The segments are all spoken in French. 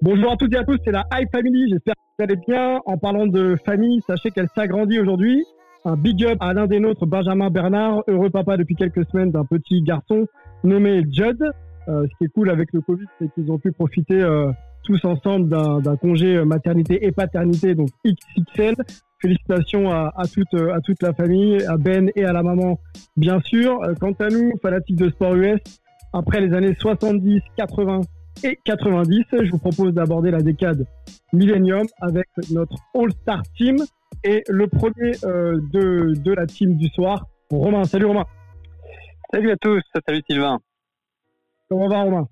Bonjour à toutes et à tous, c'est la High Family, j'espère que vous allez bien. En parlant de famille, sachez qu'elle s'agrandit aujourd'hui. Un big up à l'un des nôtres, Benjamin Bernard, heureux papa depuis quelques semaines d'un petit garçon nommé Judd. Euh, ce qui est cool avec le Covid, c'est qu'ils ont pu profiter euh, tous ensemble d'un congé maternité et paternité, donc XXL. Félicitations à, à, toute, à toute la famille, à Ben et à la maman, bien sûr. Euh, Quant à nous, fanatiques de sport US, après les années 70, 80 et 90, je vous propose d'aborder la décade Millennium avec notre All-Star Team et le premier euh, de, de la team du soir, Romain. Salut Romain. Salut à tous, salut Sylvain. Comment va Romain?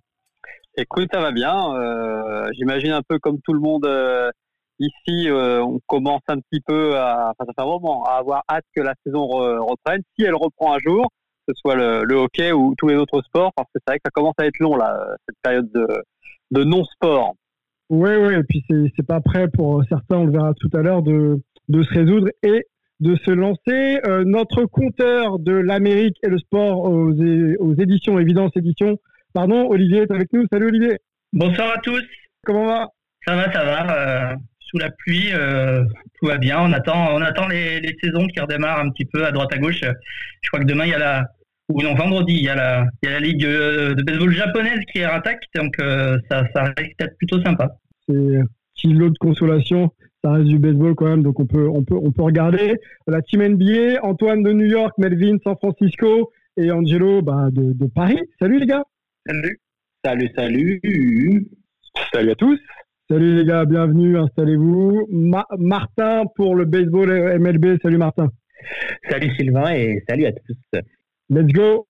Écoute, ça va bien. Euh, J'imagine un peu comme tout le monde euh, ici, euh, on commence un petit peu à, enfin ça fait un moment, à avoir hâte que la saison re- reprenne, si elle reprend un jour, ce soit le, le hockey ou tous les autres sports, parce que c'est vrai que ça commence à être long là, cette période de, de non-sport. Oui, oui, et puis c'est c'est pas prêt pour certains, on le verra tout à l'heure, de, de se résoudre et de se lancer. Euh, notre compteur de l'Amérique et le sport aux, aux éditions Évidence Éditions, pardon, Olivier est avec nous. Salut Olivier, Bonsoir à tous. comment va? Ça va, ça va. euh, sous la pluie, euh, tout va bien. On attend, on attend les, les saisons qui redémarrent un petit peu à droite à gauche. Je crois que demain il y a la, ou non vendredi il y a la, il y a la ligue euh, de baseball japonaise qui attaque, donc euh, ça, ça risque d'être plutôt sympa. c'est un petit lot de consolation. Ça reste du baseball quand même, donc on peut, on peut, on peut regarder. La team NBA, Antoine de New York, Melvin San Francisco et Angelo bah, de, de Paris. Salut les gars. Salut. Salut, salut. Salut à tous. Salut les gars, bienvenue, installez-vous. Ma- Martin pour le baseball MLB. Salut Martin. Salut Sylvain et salut à tous. Let's go.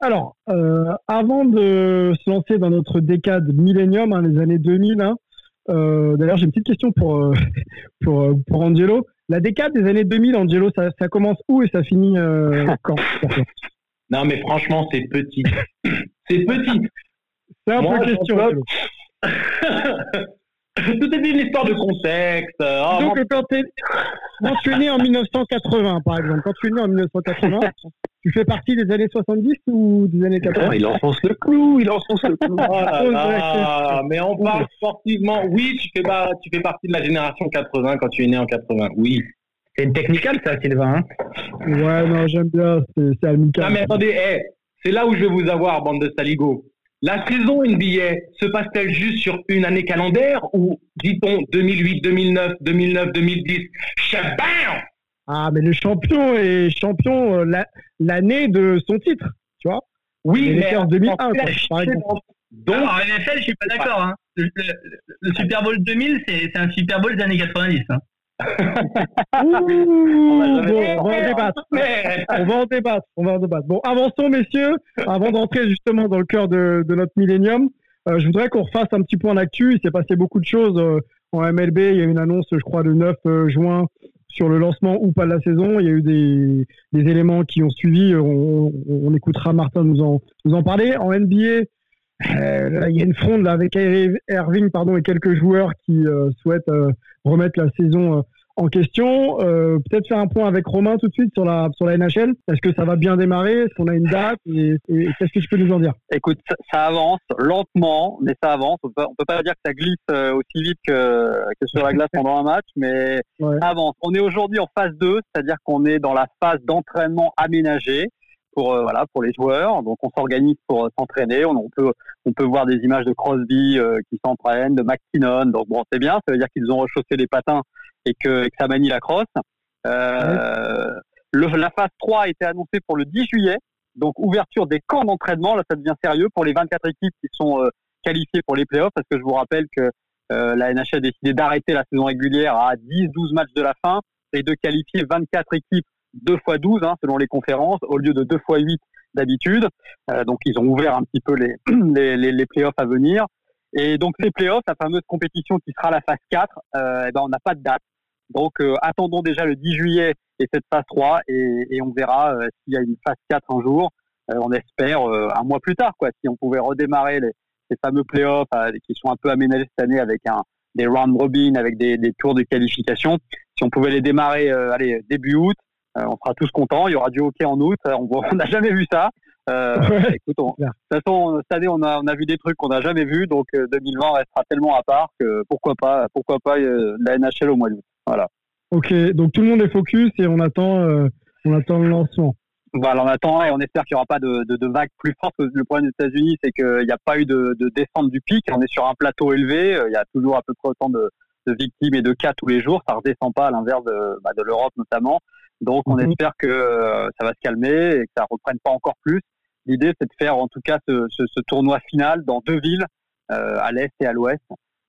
Alors, euh, avant de se lancer dans notre décade millénium, hein, les années 2000, hein, euh, d'ailleurs j'ai une petite question pour, euh, pour, pour Angelo. La décade des années 2000, Angelo, ça, ça commence où et ça finit euh, quand Non, mais franchement, c'est petit. C'est petit. C'est un Moi, peu question. Tout est une histoire de contexte. Oh, Donc, quand, tu es né en 1980, par exemple, quand tu es né en 1980, tu fais partie des années 70 ou des années 80 il enfonce le clou, il enfonce le clou. Oh question. mais on parle sportivement. Oui, tu fais, pas, tu fais partie de la génération 80 quand tu es né en 80. Oui. C'est une technicale ça Sylvain. hein? Ouais, non, j'aime bien, c'est c'est amical. Non, mais attendez, eh, c'est là où je vais vous avoir, bande de saligots. La saison NBA se passe-t-elle juste sur une année calendaire ou, dit-on, 2008, 2009, 2009, 2010 Chabam Ah, mais le champion est champion euh, la- l'année de son titre, tu vois? Oui, Les mais 2001, en fait, quoi, par exemple. Donc, Alors, en NFL, je suis pas d'accord. Hein. Le, le- le Super Bowl 2000, c'est c'est un Super Bowl des années 90. Hein. Bon, on va en débattre. On va en débattre, on va en débattre. Bon, avançons, messieurs, avant d'entrer justement dans le cœur de, de notre millénium. euh, je voudrais qu'on refasse un petit point d'actu. Il s'est passé beaucoup de choses euh, en MLB. Il y a eu une annonce, je crois, le 9 euh, juin sur le lancement ou pas de la saison. Il y a eu des, des éléments qui ont suivi. On, écoutera Martin nous en, nous en parler. En NBA, là, il y a une fronde là, avec Irving pardon, et quelques joueurs qui euh, souhaitent euh, remettre la saison euh, en question. Euh, Peut-être faire un point avec Romain tout de suite sur la, sur la NHL. Est-ce que ça va bien démarrer? Est-ce qu'on a une date? Et, et qu'est-ce que tu peux nous en dire? Écoute, ça, ça avance lentement, mais ça avance. On peut, on peut pas dire que ça glisse euh, aussi vite que, que sur la glace pendant un match, mais Ouais. ça avance. On est aujourd'hui en phase 2, c'est-à-dire qu'on est dans la phase d'entraînement aménagé. Pour euh, voilà pour les joueurs. Donc on s'organise pour s'entraîner. On, peut on peut voir des images de Crosby qui s'entraîne, de McKinnon. Donc bon, c'est bien. Ça veut dire qu'ils ont rechaussé les patins et que, que ça manie la crosse. Le, la phase 3 a été annoncée pour le 10 juillet. Donc ouverture des camps d'entraînement. Là, ça devient sérieux pour les 24 équipes qui sont qualifiées pour les playoffs. Parce que je vous rappelle que la NHL a décidé d'arrêter la saison régulière à 10-12 matchs de la fin et de qualifier 24 équipes 2 fois 12 hein, selon les conférences au lieu de 2 fois 8 d'habitude. Euh, donc ils ont ouvert un petit peu les, les, les, playoffs à venir. Et donc ces playoffs, la fameuse compétition qui sera la phase 4, euh, eh ben, on n'a pas de date. Donc euh, attendons déjà le 10 juillet et cette phase 3 et, et on verra euh, s'il y a une phase 4 un jour. Euh, on espère un mois plus tard, quoi, si on pouvait redémarrer les, ces fameux playoffs qui sont un peu aménagés cette année avec un, des round robin, avec des, des tours de qualification. Si on pouvait les démarrer allez, début août, euh, on sera tous contents. Il y aura du hockey en août. On n'a jamais vu ça. Euh, écoute, de toute façon, cette année, on a, on a vu des trucs qu'on n'a jamais vus, donc 2020 euh, restera tellement à part que pourquoi pas, pourquoi pas la NHL au mois d'août. Voilà. Ok, donc tout le monde est focus et on attend, on attend le lancement. Voilà, on attend et on espère qu'il n'y aura pas de, de, vague plus forte. Le problème des États-Unis, c'est qu'il n'y a pas eu de, de, descente du pic. On est sur un plateau élevé. Il y a toujours à peu près autant de, victimes et de cas tous les jours. Ça ne redescend pas à l'inverse de, bah, de l'Europe notamment. Donc on mhm. espère que euh, ça va se calmer et que ça reprenne pas encore plus. L'idée c'est de faire en tout cas ce, ce, ce tournoi final dans deux villes, euh, à l'est et à l'ouest,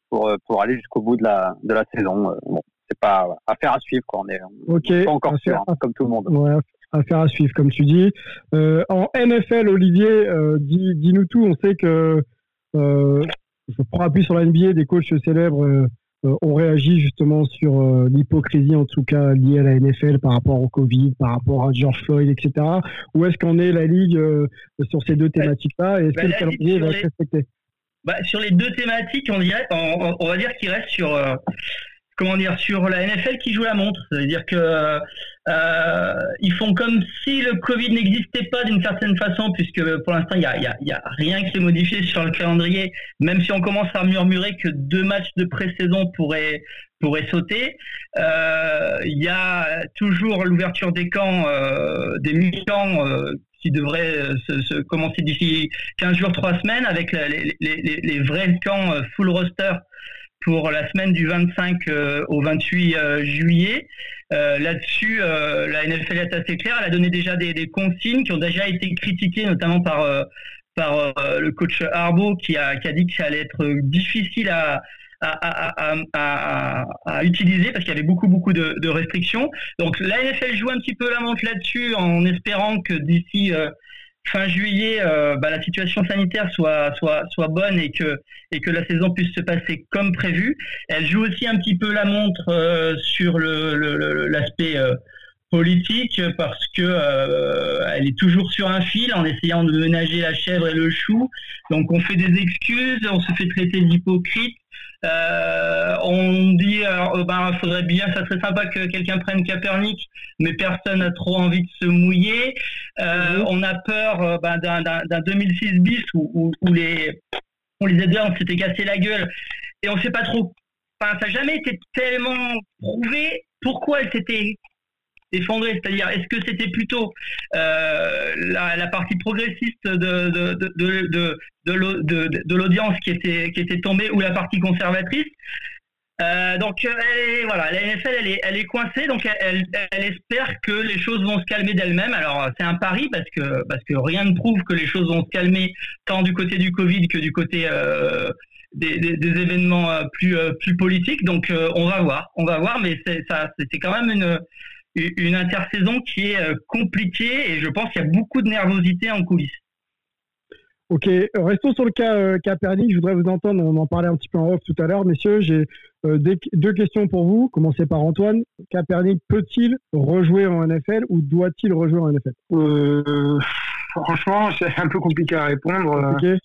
pour, euh, pour aller jusqu'au bout de la, de la saison. bon, c'est pas affaire à suivre quoi. On est, pas encore sûr, hein, comme tout le monde. Ouais, affaire à suivre comme tu dis. en NFL, Olivier, dis, dis-nous tout. On sait que je prends appui sur la NBA, des coachs célèbres on réagit justement sur euh, l'hypocrisie, en tout cas liée à la NFL par rapport au Covid, par rapport à George Floyd, etc. Où est-ce qu'en est la Ligue euh, sur ces deux thématiques-là et est-ce bah, que le calendrier va être respecté? Bah, Sur les deux thématiques, on, on, va dire qu'il reste sur comment dire, sur la NFL qui joue la montre. C'est-à-dire que euh, ils font comme si le Covid n'existait pas d'une certaine façon, puisque pour l'instant, il n'y a, y a, rien qui est modifié sur le calendrier, même si on commence à murmurer que deux matchs de pré-saison pourraient, pourraient sauter. Euh, il y a toujours l'ouverture des camps, euh, des mi-camps euh, qui devraient se, commencer d'ici 15 jours, 3 semaines, avec les, vrais camps full roster pour la semaine du 25 euh, au 28 euh, juillet. Euh, là-dessus, la NFL est assez claire. Elle a donné déjà des, consignes qui ont déjà été critiquées, notamment par par le coach Arbo qui a, dit que ça allait être difficile à, utiliser parce qu'il y avait beaucoup beaucoup de, de, restrictions. Donc la NFL joue un petit peu la montre là-dessus en espérant que d'ici fin juillet, euh, bah, la situation sanitaire soit, soit, soit bonne et que, et que la saison puisse se passer comme prévu. Elle joue aussi un petit peu la montre euh, sur l'aspect le, euh, politique parce que elle est toujours sur un fil en essayant de ménager la chèvre et le chou. Donc on fait des excuses, on se fait traiter d'hypocrite. Euh, on dit, il ben, faudrait bien, ça serait sympa que quelqu'un prenne Capernic, mais personne n'a trop envie de se mouiller. Euh, mhm. On a peur ben, d'un 2006 bis où, les, on les on s'était cassé la gueule et on sait pas trop. Enfin, ça n'a jamais été tellement prouvé pourquoi elle s'était effondrée. C'est-à-dire, est-ce que c'était plutôt la, partie progressiste de, de, de, de l'audience qui était, qui était tombée ou la partie conservatrice? Euh, donc voilà, la NFL elle est, elle est coincée, donc elle, elle, espère que les choses vont se calmer d'elles-mêmes. Alors c'est un pari parce que parce que rien ne prouve que les choses vont se calmer tant du côté du Covid que du côté euh, des, événements euh, plus euh, plus politiques. Donc on va voir, on va voir, mais c'est ça, c'est quand même une une intersaison qui est compliquée et je pense qu'il y a beaucoup de nervosité en coulisses. Ok, restons sur le cas euh, Je voudrais vous entendre, on en parlait un petit peu en off tout à l'heure, messieurs. J'ai euh, deux questions pour vous. Commencez par Antoine. Kaepernick peut-il rejouer en NFL ou doit-il rejouer en NFL euh, Franchement, c'est un peu compliqué à répondre. Ok.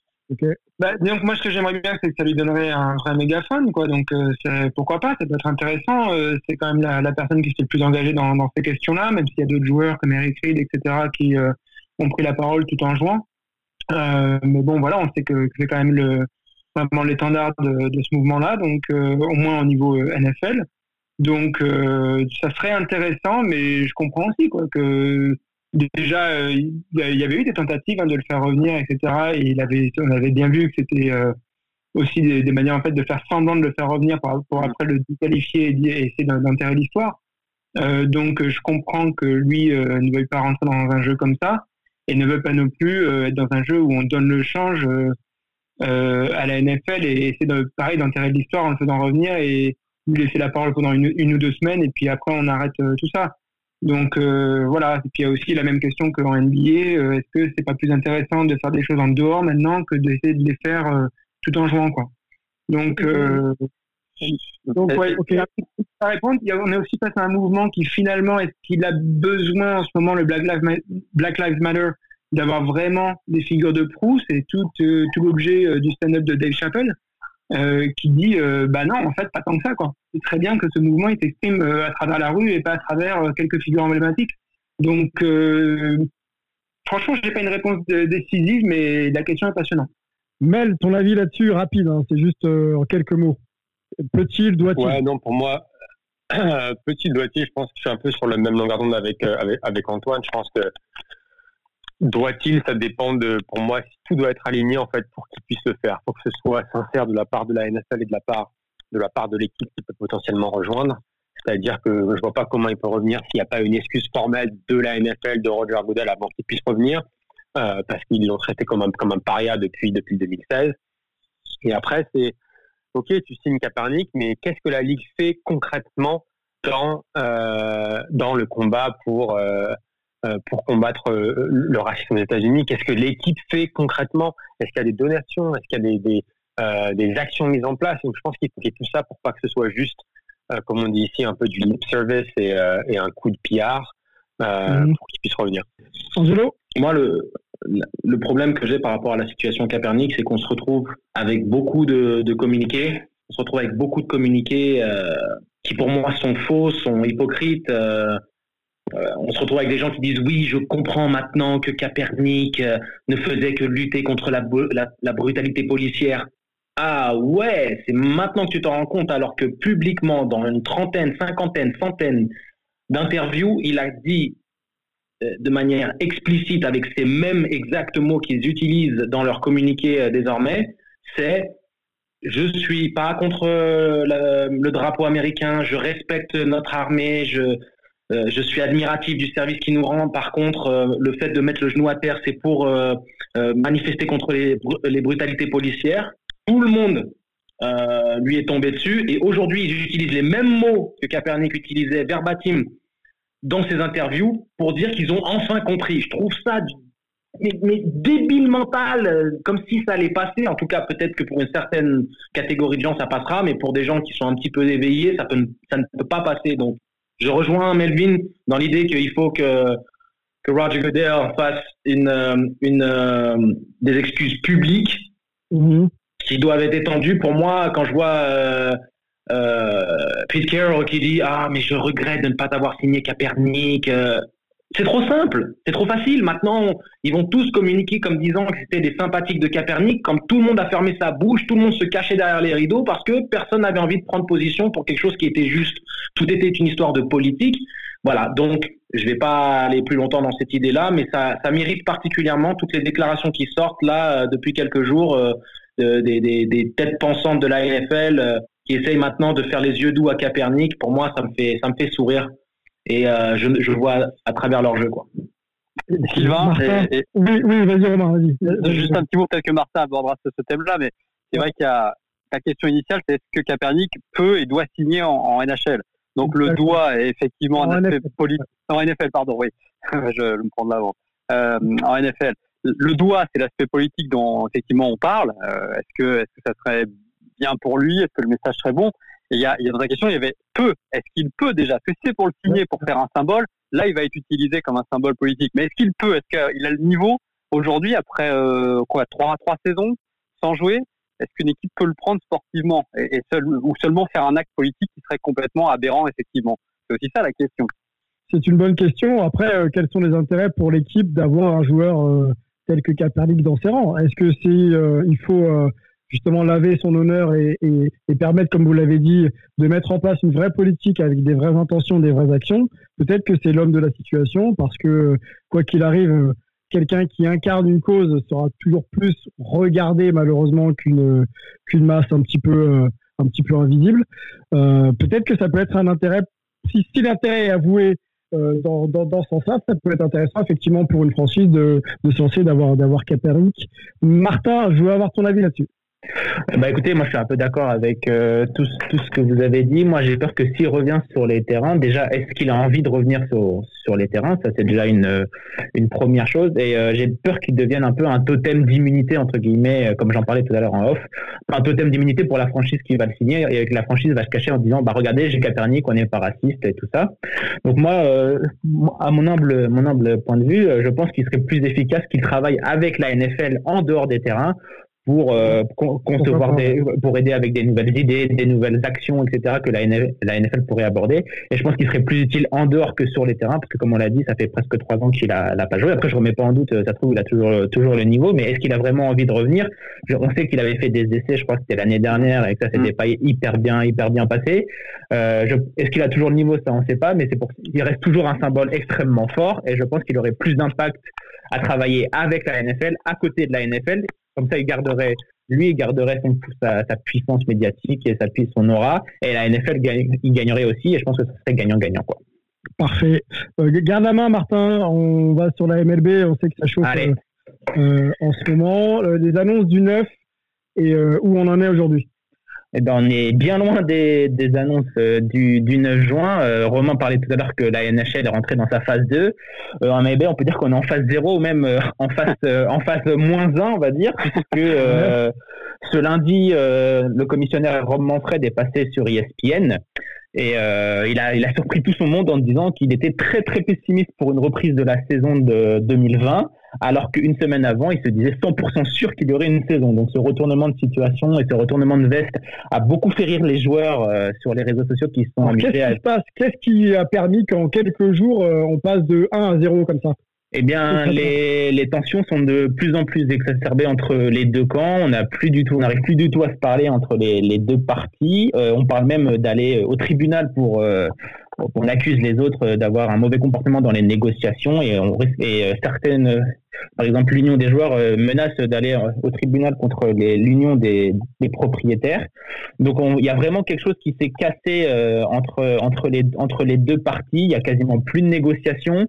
Bah, donc moi, ce que j'aimerais bien, c'est que ça lui donnerait un vrai mégaphone, quoi. Donc pourquoi pas Ça peut être intéressant. c'est quand même la, personne qui s'est le plus engagée dans, ces questions-là, même s'il y a d'autres joueurs comme Eric Reid, etc., qui ont pris la parole tout en jouant. Euh, mais bon, voilà, on sait que, c'est quand même le, vraiment l'étendard de, de ce mouvement-là, donc euh, au moins au niveau euh, NFL. Donc ça serait intéressant, mais je comprends aussi quoi, que déjà, euh, il y avait eu des tentatives hein, de le faire revenir, etc. Et il avait, on avait bien vu que c'était euh, aussi des, manières en fait de faire semblant de le faire revenir pour, pour après le disqualifier et, essayer d'enterrer l'histoire. Euh, donc, je comprends que lui ne veuille pas rentrer dans un jeu comme ça et ne veut pas non plus être dans un jeu où on donne le change à la NFL et essayer de, pareil d'enterrer l'histoire en le faisant revenir et lui laisser la parole pendant une, une, ou deux semaines et puis après on arrête tout ça. Donc euh, voilà, et puis il y a aussi la même question qu'en NBA, euh, est-ce que c'est pas plus intéressant de faire des choses en dehors maintenant que d'essayer de les faire euh, tout en jouant quoi? Donc donc ouais, ok. À répondre, on est aussi face à un mouvement qui finalement est-ce qu'il a besoin en ce moment le Black Lives, Black Lives Matter d'avoir vraiment des figures de proue, c'est tout tout l'objet du stand-up de Dave Chappelle. Euh, qui dit euh, bah non, en fait, pas tant que ça. quoi. C'est très bien que ce mouvement il s'exprime euh, à travers la rue et pas à travers quelques figures emblématiques. Donc, franchement, je n'ai pas une réponse décisive, mais la question est passionnante. Mel, ton avis là-dessus, rapide, hein, c'est juste en quelques mots. Peut-il, doit-il? Ouais, non, pour moi, petit doit-il, je pense que je suis un peu sur le même longueur d'onde avec, avec, avec Antoine. Je pense que doit-il, ça dépend de, pour moi, si tout doit être aligné en fait pour qu'il puisse le faire, pour que ce soit sincère de la part de la NFL et de la part de la part de l'équipe qui peut potentiellement rejoindre. C'est-à-dire que je vois pas comment il peut revenir s'il n'y a pas une excuse formelle de la NFL, de Roger Goodell avant qu'il puisse revenir, euh, parce qu'ils l'ont traité comme un, comme un paria depuis, depuis 2016. Et après, c'est, ok, tu signes Kaepernick, mais qu'est-ce que la Ligue fait concrètement dans, euh, dans le combat pour, euh, pour combattre euh, le racisme aux États-Unis? Qu'est-ce que l'équipe fait concrètement? Est-ce qu'il y a des donations? Est-ce qu'il y a des, des, euh, des, actions mises en place? Donc je pense qu'il faut qu'il y ait tout ça pour pas que ce soit juste, comme on dit ici, un peu du lip service et, et un coup de pillard mhm. pour qu'il puisse revenir. Angelo? Moi, le, le problème que j'ai par rapport à la situation Capernic, c'est qu'on se retrouve avec beaucoup de, de, communiqués. On se retrouve avec beaucoup de communiqués qui, pour moi, sont faux, sont hypocrites. Euh, on se retrouve avec des gens qui disent oui, je comprends maintenant que Capernic euh, ne faisait que lutter contre la, brutalité policière. Ah ouais, c'est maintenant que tu t'en rends compte, alors que publiquement, dans une trentaine, cinquantaine, centaine d'interviews, il a dit euh, de manière explicite, avec ces mêmes exacts mots qu'ils utilisent dans leur communiqué désormais, c'est je suis pas contre le drapeau américain, je respecte notre armée, je, euh, je suis admiratif du service qu'il nous rend. Par contre, euh, le fait de mettre le genou à terre, c'est pour euh, manifester contre les, brutalités policières. Tout le monde lui est tombé dessus. Et aujourd'hui, ils utilisent les mêmes mots que Kaepernick utilisait verbatim dans ses interviews pour dire qu'ils ont enfin compris. Je trouve ça débile mental, comme si ça allait passer. En tout cas, peut-être que pour une certaine catégorie de gens, ça passera, mais pour des gens qui sont un petit peu éveillés, ça, ça ne peut pas passer. Donc, je rejoins Melvin dans l'idée qu'il faut que, que Roger Goodell fasse une, euh, une, euh, des excuses publiques mhm. qui doivent être étendues. Pour moi, quand je vois euh, Pete Carroll qui dit Ah, mais je regrette de ne pas avoir signé Capernic, c'est trop simple, c'est trop facile. Maintenant, ils vont tous communiquer comme disant que c'était des sympathiques de Capernic, comme tout le monde a fermé sa bouche, tout le monde se cachait derrière les rideaux parce que personne n'avait envie de prendre position pour quelque chose qui était juste. Tout était une histoire de politique. Voilà, donc je ne vais pas aller plus longtemps dans cette idée-là, mais ça, ça mérite particulièrement toutes les déclarations qui sortent là euh, depuis quelques jours euh, des, des, des, têtes pensantes de la NFL euh, qui essayent maintenant de faire les yeux doux à Capernic. Pour moi, ça me fait, ça me fait sourire et euh, je, je, vois à travers leur jeu. Quoi. Sylvain, oui, oui vas-y Romain, vas-y. Euh, juste un petit mot, peut-être que Martin abordera ce, thème-là, mais c'est vrai qu'il y a la question initiale, c'est est-ce que Capernic peut et doit signer en, NHL Donc le doigt est effectivement en un aspect politique. En NFL, pardon, oui, je, me prends de l'avant. Euh, en NFL, le doigt, c'est l'aspect politique dont effectivement on parle. Euh, est-ce que, est-ce que ça serait bien pour lui? Est-ce que le message serait bon? Il y a, dans la question, il y avait peu. Est-ce qu'il peut déjà Est-ce que c'est pour le signer, pour faire un symbole? Là, il va être utilisé comme un symbole politique. Mais est-ce qu'il peut? Est-ce qu'il a le niveau aujourd'hui, après euh, quoi, trois, trois saisons sans jouer? Est-ce qu'une équipe peut le prendre sportivement et, ou seulement faire un acte politique qui serait complètement aberrant, effectivement? C'est aussi ça la question. C'est une bonne question. Après, euh, quels sont les intérêts pour l'équipe d'avoir un joueur euh, tel que Kaepernick dans ses rangs? Est-ce que c'est il faut justement laver son honneur et, et, permettre, comme vous l'avez dit, de mettre en place une vraie politique avec des vraies intentions, des vraies actions, peut-être que c'est l'homme de la situation parce que quoi qu'il arrive, quelqu'un qui incarne une cause sera toujours plus regardé malheureusement qu'une qu'une masse un petit peu un petit peu invisible. Euh, peut-être que ça peut être un intérêt si, l'intérêt est avoué euh, dans, dans, dans, ce sens-là, ça peut être intéressant effectivement pour une franchise de, de se d'avoir, d'avoir Kaepernick. Martin, je veux avoir ton avis là-dessus. Bah écoutez, moi je suis un peu d'accord avec euh, tout, ce que vous avez dit. Moi j'ai peur que s'il revient sur les terrains, déjà est-ce qu'il a envie de revenir sur, sur les terrains? Ça c'est déjà une, une première chose. Et euh, j'ai peur qu'il devienne un peu un totem d'immunité entre guillemets, euh, comme j'en parlais tout à l'heure en off, un totem d'immunité pour la franchise qui va le signer et que la franchise va se cacher en disant bah regardez j'ai Kaepernick, on n'est pas raciste et tout ça. Donc moi, à mon humble mon humble point de vue, je pense qu'il serait plus efficace qu'il travaille avec la NFL en dehors des terrains pour euh, concevoir des, pour aider avec des nouvelles idées, des nouvelles actions, etc. que la NFL, la NFL pourrait aborder. Et je pense qu'il serait plus utile en dehors que sur les terrains, parce que comme on l'a dit, ça fait presque trois ans qu'il a, pas joué. Après, je remets pas en doute, ça se trouve, il a toujours, toujours le niveau, mais est-ce qu'il a vraiment envie de revenir? On sait qu'il avait fait des essais, je crois que c'était l'année dernière, et que ça s'était mm. pas hyper bien, hyper bien passé. Euh, est-ce qu'il a toujours le niveau? Ça, on sait pas, mais c'est pour il reste toujours un symbole extrêmement fort, et je pense qu'il aurait plus d'impact à travailler avec la NFL, à côté de la NFL, comme ça, il garderait, lui, il garderait sa, puissance médiatique et sa, son aura. Et la NFL, il gagnerait aussi. Et je pense que ce serait gagnant-gagnant, quoi. Parfait. Euh, garde la main, Martin. On va sur la MLB. On sait que ça chauffe euh, euh, en ce moment. les annonces du 9 et où on en est aujourd'hui. Eh ben, on est bien loin des, des annonces euh, du, du 9 juin. Euh, Romain parlait tout à l'heure que la NHL est rentrée dans sa phase 2. Euh, en on peut dire qu'on est en phase 0 ou même euh, en phase en phase moins 1, on va dire, puisque ce lundi, le commissionnaire Rob Manfred est passé sur ESPN et il, a, il a surpris tout son monde en disant qu'il était très très pessimiste pour une reprise de la saison de 2020 alors qu'une semaine avant, il se disait 100% sûr qu'il y aurait une saison. Donc ce retournement de situation et ce retournement de veste a beaucoup fait rire les joueurs euh, sur les réseaux sociaux qui sont Qu'est-ce qui se passe? Qu'est-ce qui a permis qu'en quelques jours, euh, on passe de 1 à 0 comme ça? Eh bien, les, les, tensions sont de plus en plus exacerbées entre les deux camps. On n'a plus du tout, on n'arrive plus du tout à se parler entre les, les deux parties. Euh, on parle même d'aller au tribunal pour on accuse les autres d'avoir un mauvais comportement dans les négociations et, on, et euh, certaines, par exemple l'union des joueurs euh, menace d'aller euh, au tribunal contre l'union des, propriétaires. Donc il y a vraiment quelque chose qui s'est cassé entre, entre, les, entre les deux parties. Il y a quasiment plus de négociations.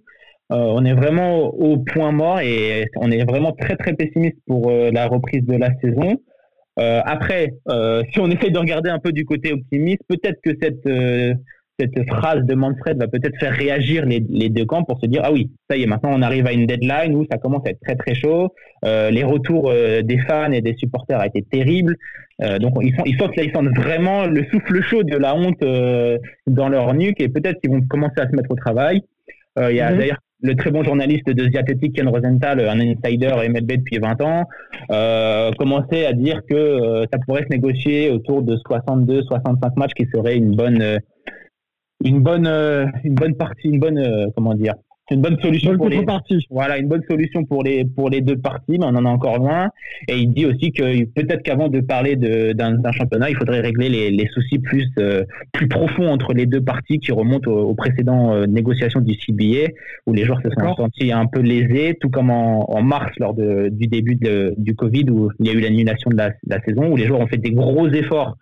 on est vraiment au point mort et on est vraiment très très pessimiste pour la reprise de la saison. après, si on essaye de regarder un peu du côté optimiste, peut-être que cette cette phrase de Manfred va peut-être faire réagir les, les, deux camps pour se dire ah oui ça y est maintenant on arrive à une deadline où ça commence à être très très chaud. Euh, les retours euh, des fans et des supporters a été terribles euh, donc ils, font, ils sentent ils sentent vraiment le souffle chaud de la honte dans leur nuque et peut-être qu'ils vont commencer à se mettre au travail. Il y a mhm. d'ailleurs le très bon journaliste de The Athletic, Ken Rosenthal, un insider MLB depuis 20 ans, commençait à dire que ça pourrait se négocier autour de 62-65 matchs, qui serait une bonne, une bonne, euh, une bonne partie, une bonne, euh, comment dire, une bonne solution pour les voilà une bonne solution pour les pour les deux parties mais on en a encore loin. Et il dit aussi que peut-être qu'avant de parler d'un championnat il faudrait régler les, les soucis plus euh, plus profonds entre les deux parties qui remontent aux, précédentes négociations du CBA où les joueurs se sont sentis un peu lésés tout comme en, en mars lors de, du début de, du Covid où il y a eu l'annulation de la, de la saison où les joueurs ont fait des gros efforts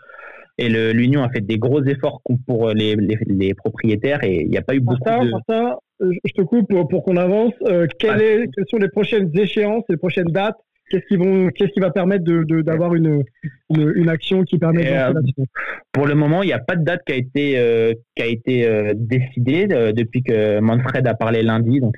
et l'Union a fait des gros efforts pour les, les, propriétaires et il n'y a pas eu beaucoup de... ça, je te coupe pour, pour qu'on avance. Euh, quelles sont les prochaines échéances, les prochaines dates? Qu'est-ce qui, vont, qu'est-ce qui va permettre d'avoir de, une, une, action qui permet de euh, Pour le moment, il n'y a pas de date qui a été, euh, qui a été euh, décidée depuis que Manfred a parlé lundi, donc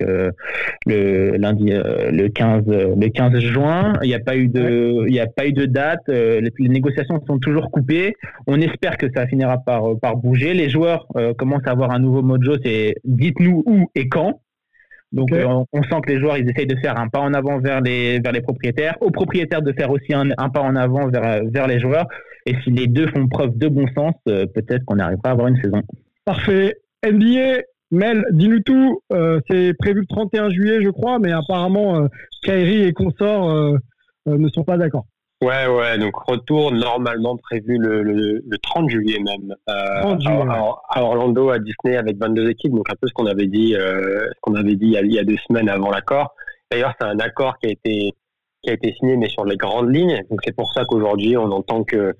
le lundi le 15 le 15 juin. Il n'y a pas eu de il a pas eu de date. Les, les, négociations sont toujours coupées. On espère que ça finira par par bouger. Les joueurs commencent à avoir un nouveau mojo. C'est dites-nous où et quand. Donc euh, on, sent que les joueurs ils essayent de faire un pas en avant vers les vers les propriétaires, aux propriétaires de faire aussi un, pas en avant vers vers les joueurs. Et si les deux font preuve de bon sens, euh, peut-être qu'on arrivera à avoir une saison. Parfait. NBA, Mel, dis-nous tout. Euh, c'est prévu le 31 juillet, je crois, mais apparemment Kyrie et consorts ne sont pas d'accord. Ouais, ouais, donc retour normalement prévu le, le, le 30 juillet même euh, 30 juillet. à, à Orlando, à Disney avec 22 équipes, donc un peu ce qu'on avait dit, euh, ce qu'on avait dit il y, a, il y a deux semaines avant l'accord. D'ailleurs, c'est un accord qui a été qui a été signé, mais sur les grandes lignes. Donc c'est pour ça qu'aujourd'hui, on entend que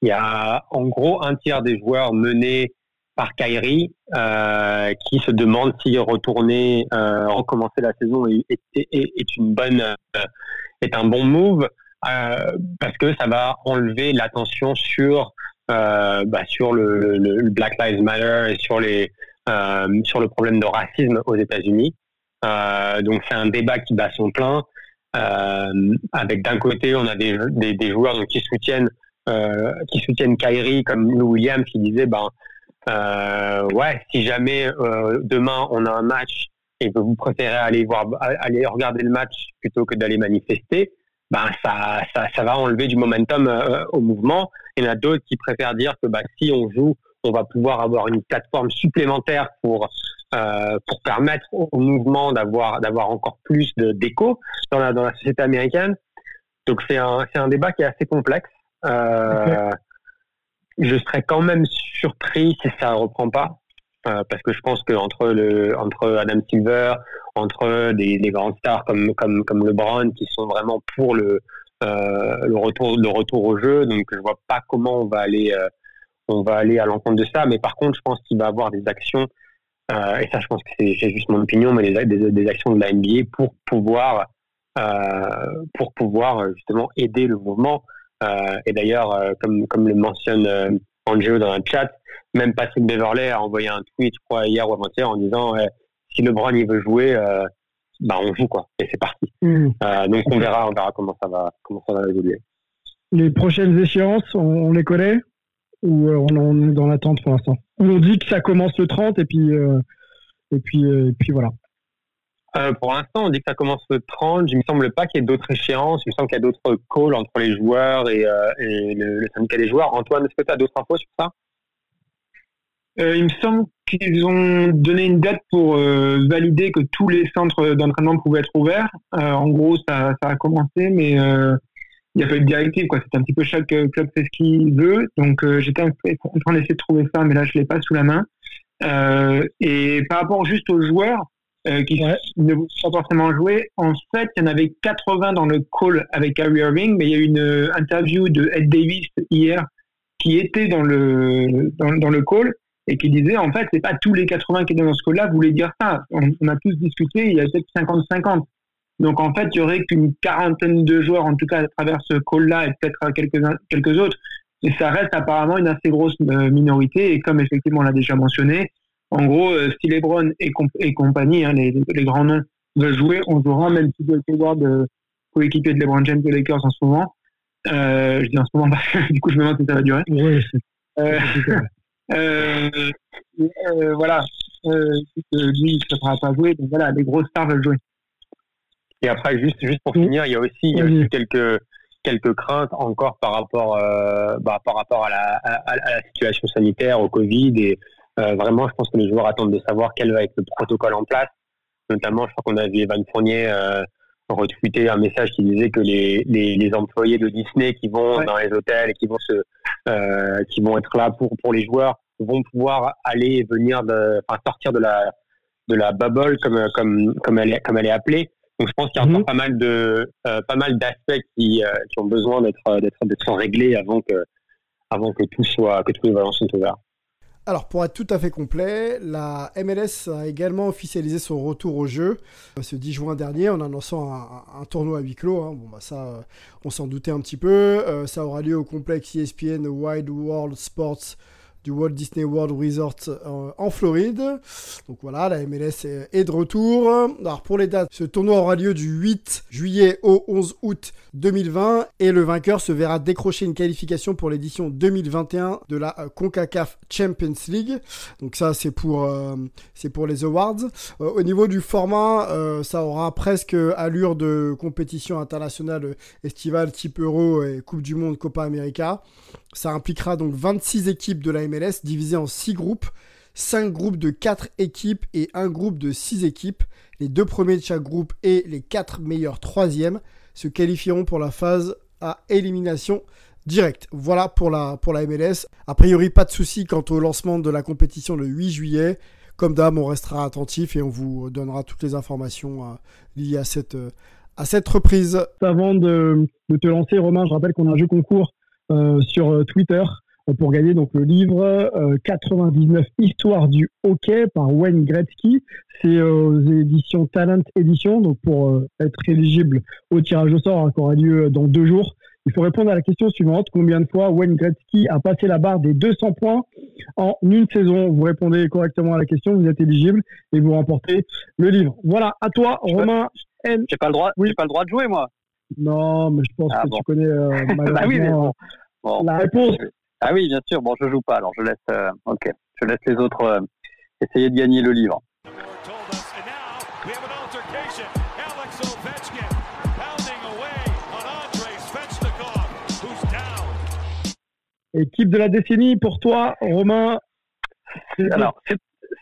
il y a en gros un tiers des joueurs menés par Kyrie euh, qui se demandent si retourner, euh, recommencer la saison est, est, est, est une bonne, euh, est un bon move euh, parce que ça va enlever l'attention sur euh, bah, sur le, le, le Black Lives Matter et sur les euh, sur le problème de racisme aux États-Unis. Euh, donc c'est un débat qui bat son plein. Euh, avec d'un côté, on a des, des, des joueurs qui soutiennent euh, qui soutiennent Kyrie, comme Lou Williams, qui disait ben euh, ouais, si jamais euh, demain on a un match et que vous préférez aller voir aller regarder le match plutôt que d'aller manifester, ben ça, ça ça va enlever du momentum euh, au mouvement. Il y en a d'autres qui préfèrent dire que bah, si on joue, on va pouvoir avoir une plateforme supplémentaire pour euh, pour permettre au mouvement d'avoir d'avoir encore plus de d'écho dans la dans la société américaine. Donc c'est un c'est un débat qui est assez complexe. Euh, Je serais quand même surpris si ça reprend pas, euh, parce que je pense que entre le entre Adam Silver, entre des, des grandes stars comme comme comme LeBron qui sont vraiment pour le euh, le retour le retour au jeu, donc je vois pas comment on va aller euh, on va aller à l'encontre de ça. Mais par contre, je pense qu'il va avoir des actions euh, et ça, je pense que c'est juste mon opinion, mais des, des, des actions de la NBA pour pouvoir euh, pour pouvoir justement aider le mouvement. Euh, et d'ailleurs, euh, comme, comme le mentionne euh, Angelo dans le chat, même Patrick Beverley a envoyé un tweet, je crois, hier ou avant-hier, en disant ouais, si LeBron il veut jouer, euh, bah on joue quoi, et c'est parti. Mmh. Euh, donc on verra, on verra comment ça va, comment ça va évoluer. Les prochaines échéances, on, on les connaît? Ou euh, on, on est dans l'attente pour l'instant? On dit que ça commence le 30 et puis euh, et puis et puis voilà. Euh, pour l'instant, on dit que ça commence le 30. Il me semble pas qu'il y ait d'autres échéances. Il me semble qu'il y a d'autres calls entre les joueurs et, euh, le, syndicat des joueurs. Antoine, est-ce que tu as d'autres infos sur ça? Euh, il me semble qu'ils ont donné une date pour valider que tous les centres d'entraînement pouvaient être ouverts. En gros, ça, a commencé, mais il n'y a pas eu de directive. C'est un petit peu chaque club fait ce qu'il veut. Donc, j'étais en train d'essayer de trouver ça, mais là, je l'ai pas sous la main. Et par rapport juste aux joueurs euh, qui ne vont pas forcément jouer, en fait, il y en avait 80 dans le call avec Kyrie Irving, mais il y a eu une euh, interview de Ed Davis hier qui était dans le dans, dans le call et qui disait en fait c'est pas tous les 80 qui étaient dans ce call-là voulaient dire ça. On, on a tous discuté, il y a peut-être 50-50. Donc en fait il y aurait qu'une quarantaine de joueurs en tout cas à travers ce call-là et peut-être quelques quelques autres. Et ça reste apparemment une assez grosse euh, minorité et comme effectivement on l'a déjà mentionné, en gros euh, si LeBron et, comp et compagnie, hein, les, les grands noms veulent jouer, on jouera même si Dwight Howard euh, coéquipier de LeBron James des Lakers en ce moment. Euh, je dis en ce moment, parce que du coup je me demande si ça va durer. Euh, euh, euh, voilà, euh, lui, il ne pourra pas jouer. Donc voilà, les grosses stars veulent jouer. Et après, juste, juste pour finir, il y a aussi, il y a aussi quelques, quelques craintes encore par rapport, euh, bah, par rapport à la, à, à la situation sanitaire, au Covid. Et euh, vraiment, je pense que les joueurs attendent de savoir quel va être le protocole en place. Notamment, je crois qu'on a vu Evan Fournier euh, retweeter un message qui disait que les, les, les employés de Disney qui vont Ouais. dans les hôtels et qui vont se, euh, qui vont être là pour, pour les joueurs vont pouvoir aller et venir de, enfin, sortir de la, de la bubble comme, comme, comme elle est, comme elle est appelée. Donc je pense qu'il y a encore pas mal de, euh, pas mal d'aspects qui, euh, qui ont besoin d'être, d'être, d'être réglés avant que, avant que tout soit, que tous les ballons soient ouverts. Alors, pour être tout à fait complet, la MLS a également officialisé son retour au jeu euh, ce 10 juin dernier en annonçant un, tournoi à huis clos. hein. Bon, bah ça, euh, on s'en doutait un petit peu. Euh, ça aura lieu au complexe ESPN Wide World Sports du Walt Disney World Resort euh, en Floride. Donc voilà, la MLS est, de retour. Alors pour les dates, ce tournoi aura lieu du 8 juillet au 11 août 2020 et le vainqueur se verra décrocher une qualification pour l'édition 2021 de la euh, CONCACAF Champions League. Donc ça c'est pour euh, c'est pour les awards. Au niveau du format, ça aura presque allure de compétition internationale estivale type Euro et Coupe du Monde Copa América. Ça impliquera donc 26 équipes de la MLS divisées en 6 groupes, 5 groupes de 4 équipes et un groupe de 6 équipes. Les deux premiers de chaque groupe et les 4 meilleurs troisièmes se qualifieront pour la phase à élimination directe. Voilà pour la, pour la MLS. A priori, pas de souci quant au lancement de la compétition le 8 juillet. Comme d'hab, on restera attentif et on vous donnera toutes les informations euh, liées à cette, euh, à cette reprise. Avant de, de, te lancer, Romain, je rappelle qu'on a un jeu concours euh, sur Twitter pour gagner donc le livre 99 Histoire du hockey par Wayne Gretzky. C'est aux éditions Talent Edition. Donc pour être éligible au tirage au sort hein, qui aura lieu dans deux jours, il faut répondre à la question suivante. Combien de fois Wayne Gretzky a passé la barre des 200 points en une saison? Vous répondez correctement à la question, vous êtes éligible et vous remportez le livre. Voilà, à toi, Romain N. J'ai pas le droit, oui. pas le droit de jouer, moi. Non, mais je pense ah, que tu connais euh, bah oui, la réponse. Ah oui, bien sûr. Bon, je joue pas, alors je laisse. Euh, ok, je laisse les autres euh, essayer de gagner le livre. Équipe de la décennie pour toi, Romain Alors,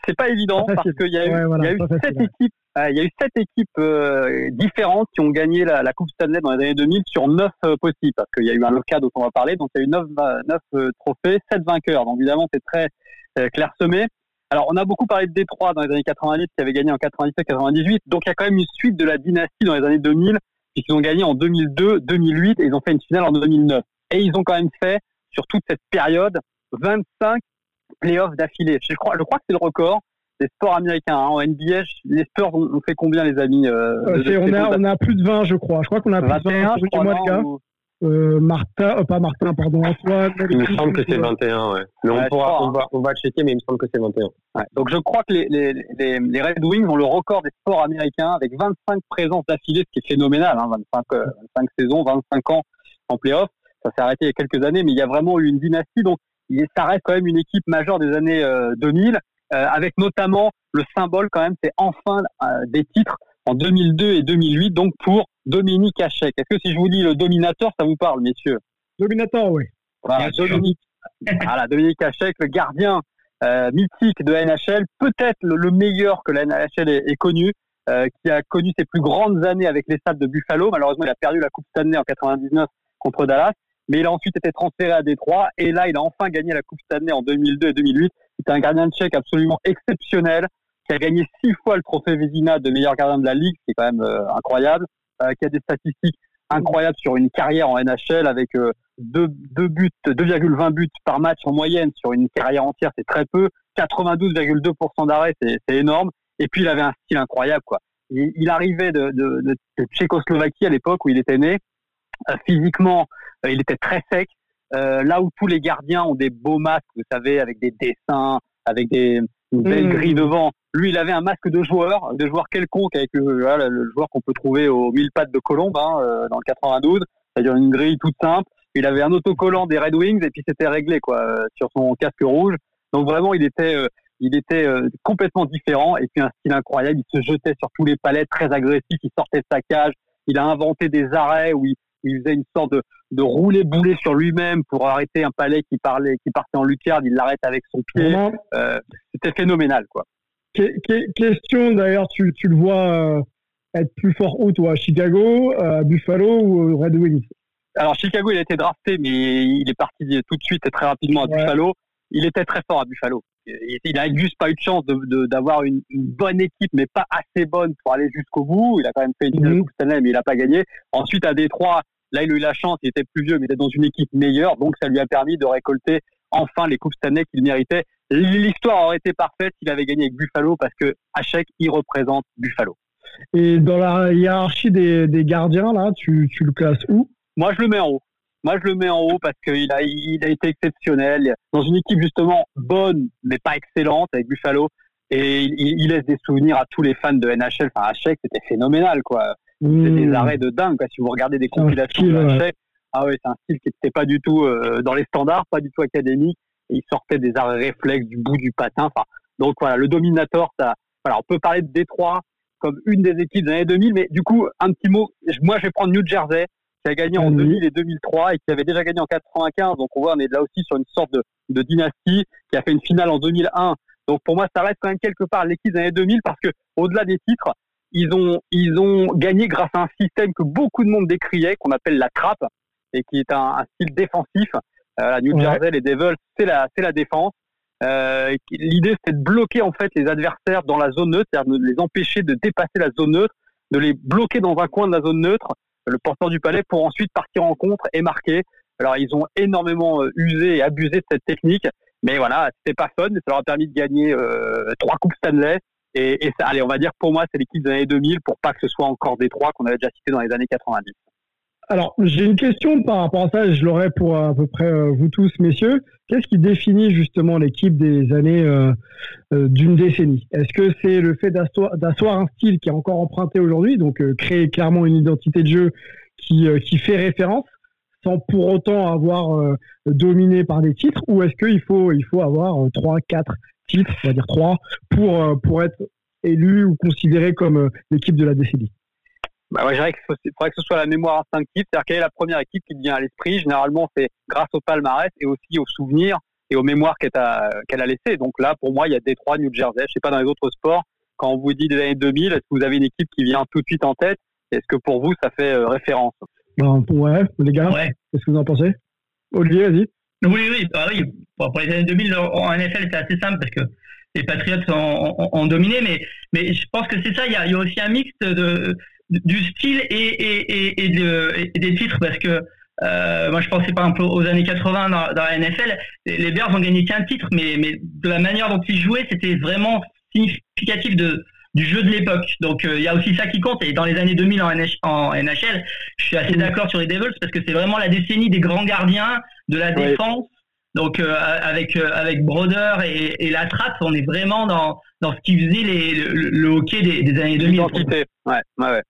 c'est pas évident parce qu'il y a eu, y a eu sept équipes, euh, il y a eu sept équipes euh, différentes qui ont gagné la, la, Coupe Stanley dans les années 2000 sur neuf euh, possibles parce qu'il y a eu un local dont on va parler, donc il y a eu neuf, neuf trophées, sept vainqueurs. Donc évidemment, c'est très clairsemé. Alors, on a beaucoup parlé de Détroit dans les années 90 qui avait gagné en 97-98. Donc, il y a quand même une suite de la dynastie dans les années 2000 puisqu'ils ont gagné en 2002, 2008 et ils ont fait une finale en 2009. Et ils ont quand même fait sur toute cette période 25 playoffs d'affilée. Je crois, je crois que c'est le record des sports américains. Hein. En NBA, les Spurs ont fait combien, les amis euh, euh on, a, on, a, plus de 20, je crois. Je crois qu'on a plus de 20 sur mois de gars. Euh, Martin, euh, pas Martin, pardon, Antoine. Il me semble que c'est 21, ouais. Mais on, pourra, on, va, on va checker, mais il me semble que c'est 21. Ouais. Donc je crois que les, les, les, les, Red Wings ont le record des sports américains avec 25 présences d'affilée, ce qui est phénoménal. Hein, 25, 25 saisons, 25 ans en playoff ça s'est arrêté il y a quelques années, mais il y a vraiment eu une dynastie. Donc, ça reste quand même une équipe majeure des années 2000, euh, euh, avec notamment le symbole quand même, c'est enfin euh, des titres en 2002 et 2008, donc pour Dominique Hachek. Est-ce que si je vous dis le dominateur, ça vous parle, messieurs? Dominateur, oui. Voilà, Dominique, voilà, Dominique Hachek, le gardien mythique de NHL, peut-être le, meilleur que la NHL ait, connu, qui a connu ses plus grandes années avec les Sables de Buffalo. Malheureusement, il a perdu la Coupe Stanley en 99 contre Dallas mais il a ensuite été transféré à Détroit et là il a enfin gagné la Coupe Stanley en 2002 et 2008. C'est un gardien de tchèque absolument exceptionnel qui a gagné six fois le trophée Vézina de meilleur gardien de la ligue, c'est quand même euh, incroyable, euh, qui a des statistiques incroyables sur une carrière en NHL avec euh, deux, buts, 2,20 buts par match en moyenne sur une carrière entière, c'est très peu. 92,2% d'arrêt, c'est énorme. Et puis il avait un style incroyable quoi. Il, arrivait de, de Tchécoslovaquie à l'époque où il était né. physiquement, euh, il était très sec. Euh, là où tous les gardiens ont des beaux masques, vous savez, avec des dessins, avec des une belle mmh. grille devant. Lui, il avait un masque de joueur, de joueur quelconque, avec le, le joueur qu'on peut trouver aux mille pattes de Colombe hein, euh, dans le 92, c'est-à-dire une grille toute simple. Il avait un autocollant des Red Wings et puis c'était réglé quoi sur son casque rouge. Donc vraiment, il était il était complètement différent et puis un style incroyable. Il se jetait sur tous les palais, très agressif. Il sortait de sa cage. Il a inventé des arrêts où il, il faisait une sorte de, de rouler boulet sur lui-même pour arrêter un palais qui parlait, qui partait en lucarne, il l'arrête avec son pied. Euh, c'était phénoménal, quoi. question d'ailleurs, tu, tu, le vois euh, être plus fort où toi, Chicago, euh, Buffalo ou Red Wings? Alors Chicago, il a été drafté, mais il est parti tout de suite et très rapidement à Buffalo. Il était très fort à Buffalo. Il n'a juste pas eu de chance d'avoir une, bonne équipe, mais pas assez bonne pour aller jusqu'au bout. Il a quand même fait une finale mmh. Stanley, mais il n'a pas gagné. Ensuite, à Détroit, Là, il a eu la chance, il était plus vieux, mais il était dans une équipe meilleure, donc ça lui a permis de récolter enfin les coupes Stanley qu'il méritait. L'histoire aurait été parfaite s'il avait gagné avec Buffalo, parce que Hachek, il représente Buffalo. Et dans la hiérarchie des, gardiens, là, tu, le classes où? Moi, je le mets en haut. Moi, je le mets en haut parce qu'il a, il a été exceptionnel. Dans une équipe justement bonne, mais pas excellente avec Buffalo. Et il, laisse des souvenirs à tous les fans de NHL. Enfin, Hachek, c'était phénoménal, quoi. C'est des mmh. arrêts de dingue. Quoi. Si vous regardez des compilations de ah ouais, c'est un style qui n'était pas du tout euh, dans les standards, pas du tout académique. Et il sortait des arrêts réflexes du bout du patin. Enfin, donc voilà, le Dominator, ça, voilà, on peut parler de Détroit comme une des équipes des années 2000, mais du coup, un petit mot. Moi, je vais prendre New Jersey, qui a gagné en 2000 et 2003 et qui avait déjà gagné en 95. Donc on voit, on est là aussi sur une sorte de, de dynastie qui a fait une finale en 2001. Donc pour moi, ça reste quand même quelque part l'équipe des années 2000 parce que au-delà des titres, ils ont, ils ont gagné grâce à un système que beaucoup de monde décriait, qu'on appelle la trappe. et qui est un, un style défensif. Euh, la New Jersey, les Devils, c'est la, c'est la défense. Euh, L'idée, c'est de bloquer en fait les adversaires dans la zone neutre, c'est-à-dire de les empêcher de dépasser la zone neutre, de les bloquer dans un coin de la zone neutre, le porteur du palais, pour ensuite partir en contre et marquer. Alors, ils ont énormément euh, usé et abusé de cette technique, mais voilà, c'était pas fun, mais ça leur a permis de gagner euh, trois coupes Stanley. Et, ça, allez, on va dire pour moi, c'est l'équipe des années 2000 pour pas que ce soit encore des trois qu'on avait déjà cités dans les années 90. Alors, j'ai une question par rapport à ça, je l'aurai pour à peu près euh, vous tous, messieurs. Qu'est-ce qui définit justement l'équipe des années euh, euh, d'une décennie? Est-ce que c'est le fait d'asseoir un style qui est encore emprunté aujourd'hui, donc euh, créer clairement une identité de jeu qui, euh, qui fait référence, sans pour autant avoir euh, dominé par des titres, ou est-ce qu'il faut, il faut avoir euh, trois, quatre titres, on va dire trois, pour, euh, pour être élu ou considéré comme euh, l'équipe de la décennie Bah ouais, je dirais qu'il faudrait que ce soit la mémoire instinctive, c'est-à-dire quelle est la première équipe qui te vient à l'esprit? Généralement, c'est grâce au palmarès et aussi aux souvenirs et aux mémoires qu'elle a, qu'elle a laissées. Donc là, pour moi, il y a Détroit, New Jersey. Je sais pas dans les autres sports, quand on vous dit des années 2000, est-ce que vous avez une équipe qui vient tout de suite en tête? Est-ce que pour vous, ça fait euh, référence? Ben, Ouais, les gars, qu'est-ce que vous en pensez? Olivier, vas-y. Oui, oui, bah oui. Pour, les années 2000 en NFL, c'est assez simple parce que les Patriots ont, ont- ont dominé, mais, mais je pense que c'est ça. Il y a, il y a aussi un mix de, du style et, et, et, et, de- et des titres parce que euh, moi, je pensais par exemple aux années 80 dans, dans la NFL. Les Bears ont gagné qu'un titre, mais, mais de la manière dont ils jouaient, c'était vraiment significatif de, du jeu de l'époque. Donc euh, il y a aussi ça qui compte. Et dans les années 2000 en, NH en NHL, je suis assez d'accord sur les Devils parce que c'est vraiment la décennie des grands gardiens, de la Ouais. défense. Donc euh, avec euh, avec Broder et, et la trappe, on est vraiment dans dans ce qui faisait les, le, le hockey des, des années 2000. L'identité, ouais, ouais, ouais.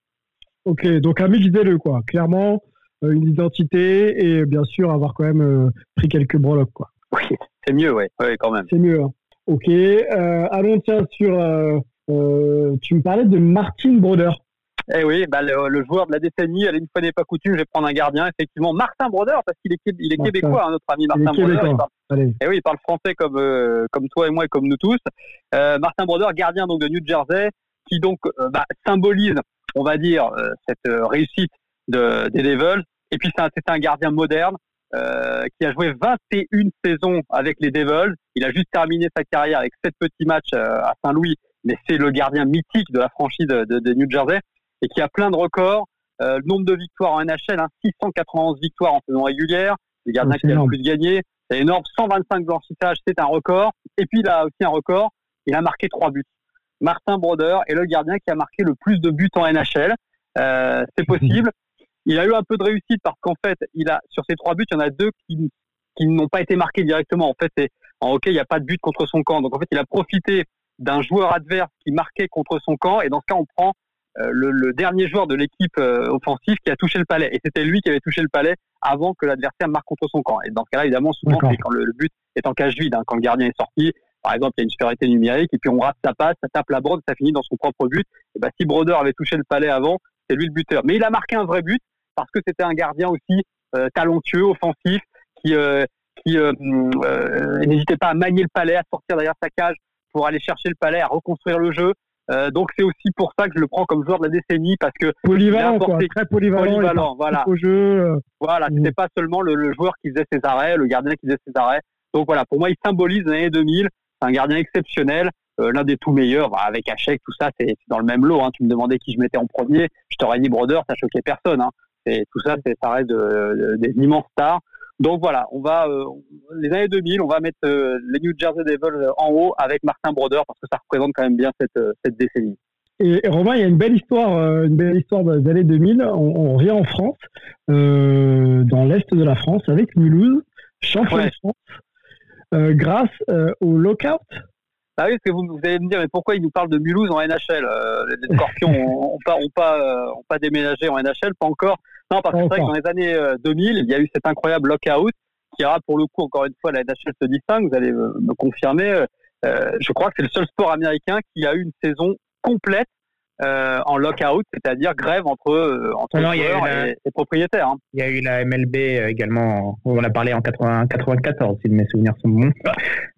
Ok, donc un mix des deux, quoi. Clairement, euh, une identité et bien sûr avoir quand même euh, pris quelques breloques, quoi. Oui, c'est mieux, ouais, ouais, quand même. C'est mieux. hein. Ok, euh, allons tiens sur. euh, euh, tu me parlais de Martin Broder. Eh oui, bah, le, le joueur de la décennie, allez, une fois n'est pas coutume, je vais prendre un gardien, effectivement, Martin Broder, parce qu'il est, il est Martin. québécois, hein, notre ami Martin Broder. il parle- Allez. Eh oui, il parle français comme, euh, comme toi et moi et comme nous tous. Euh, Martin Broder, gardien donc de New Jersey, qui donc euh, bah, symbolise, on va dire, euh, cette euh, réussite de, des Devils. Et puis c'est un, un gardien moderne euh, qui a joué 21 saisons avec les Devils. Il a juste terminé sa carrière avec sept petits matchs euh, à Saint-Louis, mais c'est le gardien mythique de la franchise de, de- de New Jersey et qui a plein de records. Euh, le nombre de victoires en NHL, hein, 691 victoires en saison régulière. Le gardien Ouais, c'est qui a le plus gagné. C'est énorme. 125 blanchissages, c'est un record. Et puis il a aussi un record. Il a marqué trois buts. Martin Broder est le gardien qui a marqué le plus de buts en NHL. Euh, c'est possible. Il a eu un peu de réussite parce qu'en fait, il a sur ces trois buts, il y en a deux qui, qui n'ont pas été marqués directement. En fait, c'est- en hockey, il n'y a pas de but contre son camp. Donc en fait, il a profité d'un joueur adverse qui marquait contre son camp. Et dans ce cas, on prend le, le dernier joueur de l'équipe euh, offensive qui a touché le palais. Et c'était lui qui avait touché le palais avant que l'adversaire marque contre son camp. Et dans ce cas-là, évidemment, souvent, c'est quand le, le but est en cage vide, hein, quand le gardien est sorti. Par exemple, il y a une supériorité numérique et puis on rate sa passe, ça tape la brogue, ça finit dans son propre but. Et ben, si Broder avait touché le palais avant, c'est lui le buteur. Mais il a marqué un vrai but parce que c'était un gardien aussi euh, talentueux, offensif, qui, euh, qui euh, euh, n'hésitait pas à manier le palais, à sortir derrière sa cage pour aller chercher le palais, à reconstruire le jeu. Euh, donc c'est aussi pour ça que je le prends comme joueur de la décennie parce que Polyvalent, quoi. Très polyvalent. polyvalent, voilà. Au jeu. euh, Voilà, c'était pas seulement le, le joueur qui faisait ses arrêts, le gardien qui faisait ses arrêts. Donc voilà, pour moi, il symbolise l'année 2000. C'est un gardien exceptionnel, euh, l'un des tout meilleurs. Bah, avec Hachek, tout ça, c'est dans le même lot. Hein. Tu me demandais qui je mettais en premier, je t'aurais dit Broder, ça choquait personne. Hein. C'est tout ça, c'est ça reste de- de- des immenses stars. Donc voilà, on va euh, les années 2000, on va mettre euh, les New Jersey Devils en haut avec Martin Broder parce que ça représente quand même bien cette, euh, cette décennie. Et Romain, il y a une belle histoire, euh, une belle histoire des années 2000. On, on revient en France, euh, dans l'est de la France, avec Mulhouse, champion Ouais. de France, euh, grâce euh, au lockout. Ah oui, parce que vous, vous allez me dire, mais pourquoi il nous parle de Mulhouse en NHL euh, Les Scorpions ont, ont pas, ont pas, euh, ont pas déménagé en NHL, pas encore. Non, parce que c'est vrai que dans les années euh, 2000, il y a eu cet incroyable lockout qui a, pour le coup, encore une fois, la NHL se distingue. Vous allez euh, me confirmer. Euh, je crois que c'est le seul sport américain qui a eu une saison complète euh, en lockout, c'est-à-dire grève entre, euh, entre Non, joueurs la- et, et propriétaires. hein. Il y a eu la MLB euh, également, on en a parlé en 80 94, si mes souvenirs sont bons.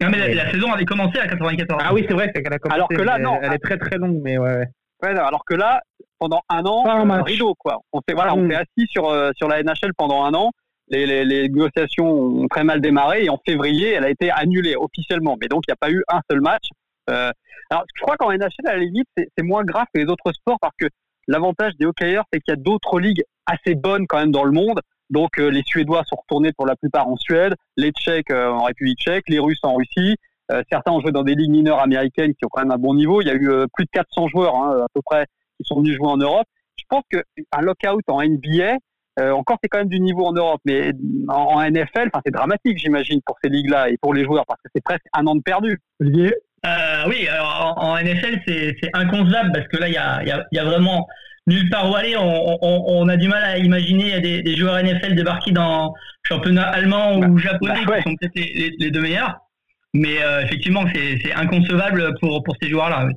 Non, mais la, la saison avait commencé à 94. Ah oui, c'est vrai, c'est qu'elle a commencé. Alors que là, non. Elle est très très longue, mais ouais. Alors que là, pendant un an, un rideau quoi. On s'est voilà, on Mm. s'est assis sur euh, sur la NHL pendant un an les, les, les, négociations ont très mal démarré et en février, elle a été annulée officiellement. Mais donc, il n'y a pas eu un seul match. Euh, alors, je crois qu'en NHL, à la limite, c'est moins grave que les autres sports parce que l'avantage des hockeyeurs, c'est qu'il y a d'autres ligues assez bonnes quand même dans le monde. Donc, euh, les Suédois sont retournés pour la plupart en Suède, les Tchèques euh, en République tchèque, les Russes en Russie. Euh, certains ont joué dans des ligues mineures américaines qui ont quand même un bon niveau. Il y a eu plus de 400 joueurs hein, à peu près qui sont venus jouer en Europe. Je pense qu'un lockout en NBA, encore c'est quand même du niveau en Europe, mais en, NFL, c'est dramatique, j'imagine, pour ces ligues-là et pour les joueurs, parce que c'est presque un an de perdu. Olivier? Euh, Oui, alors en, NFL, c'est inconcevable parce que là, il y a, y, a, y a, vraiment nulle part où aller. On, on, on, a du mal à imaginer des, des joueurs NFL débarquer dans championnat allemand ou bah, japonais, bah, qui sont peut-être les, les, deux meilleurs. Mais euh, effectivement, c'est inconcevable pour, pour ces joueurs-là. Oui.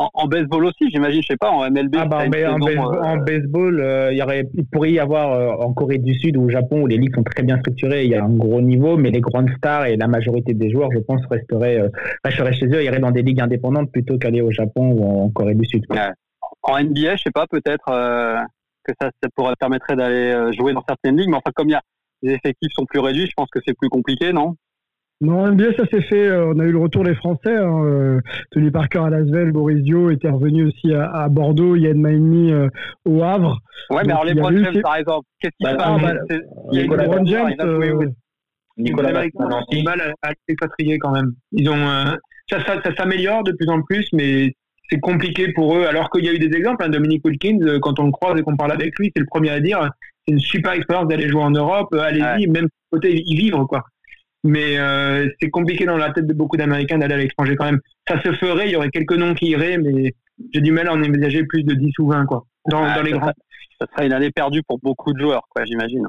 En, en, baseball aussi, j'imagine, je sais pas, en MLB. Ah bah, en, saison, baseball, euh... en, baseball, euh, il, y aurait, il pourrait y avoir euh, en Corée du Sud ou au Japon où les ligues sont très bien structurées, il y a un gros niveau, mais les grandes stars et la majorité des joueurs, je pense, resteraient, euh, resteraient chez eux, iraient dans des ligues indépendantes plutôt qu'aller au Japon ou en Corée du Sud. Ouais. En NBA, je sais pas, peut-être euh, que ça, ça pourrait permettrait d'aller jouer dans certaines ligues, mais enfin, comme il y a, les effectifs sont plus réduits, je pense que c'est plus compliqué, non? Non, NBA, ça s'est fait. Euh, on a eu le retour des Français. Hein, euh, Tony Parker à Lasvel, Borisio était revenu aussi à, à Bordeaux, Yann Maimi euh, au Havre. Ouais, mais alors les Brown James, par exemple, qu'est-ce qui se passe bah, Il y a Nicolas Brown James. Euh, Nicolas ils ont mal à s'expatrier quand même. Ils ont, ça, ça, ça s'améliore de plus en plus, mais c'est compliqué pour eux. Alors qu'il y a eu des exemples. Hein, Dominique Wilkins, quand on le croise et qu'on parle avec lui, c'est le premier à dire c'est une super expérience d'aller jouer en Europe. Allez-y, ouais. même côté y vivre, quoi mais euh, c'est compliqué dans la tête de beaucoup d'Américains d'aller à l'étranger quand même. Ça se ferait, il y aurait quelques noms qui iraient, mais j'ai du mal à en envisager plus de 10 ou 20 quoi, dans, ah, dans les ça grands. Serait, ça serait une année perdue pour beaucoup de joueurs, quoi, j'imagine.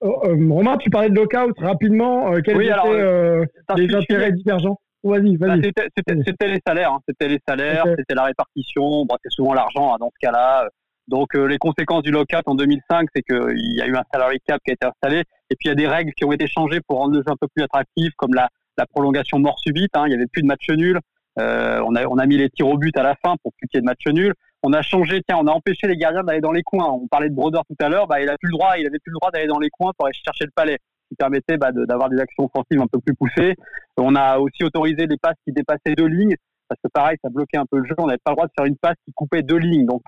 Oh, euh, Romain, tu parlais de lockout rapidement. Euh, quels oui, étaient alors, euh, les intérêts divergents? Vas-y, vas-y. Bah, c'était les salaires, hein. c'était les salaires, okay. c'était la répartition. Bon, c'est souvent l'argent hein, dans ce cas-là. Donc euh, les conséquences du lockout en 2005, c'est qu'il y a eu un salary cap qui a été installé, et puis il y a des règles qui ont été changées pour rendre le jeu un peu plus attractif, comme la, la prolongation mort subite. Hein, il n'y avait plus de match nul. Euh, on, a, on a mis les tirs au but à la fin pour plus qu'il y ait de match nul. On a changé, tiens, on a empêché les gardiens d'aller dans les coins. On parlait de Broder tout à l'heure, bah, il a plus le droit, il avait plus le droit d'aller dans les coins pour aller chercher le palais, qui permettait bah, d'avoir de, des actions offensives un peu plus poussées. On a aussi autorisé des passes qui dépassaient deux lignes, parce que pareil, ça bloquait un peu le jeu. On n'avait pas le droit de faire une passe qui coupait deux lignes, donc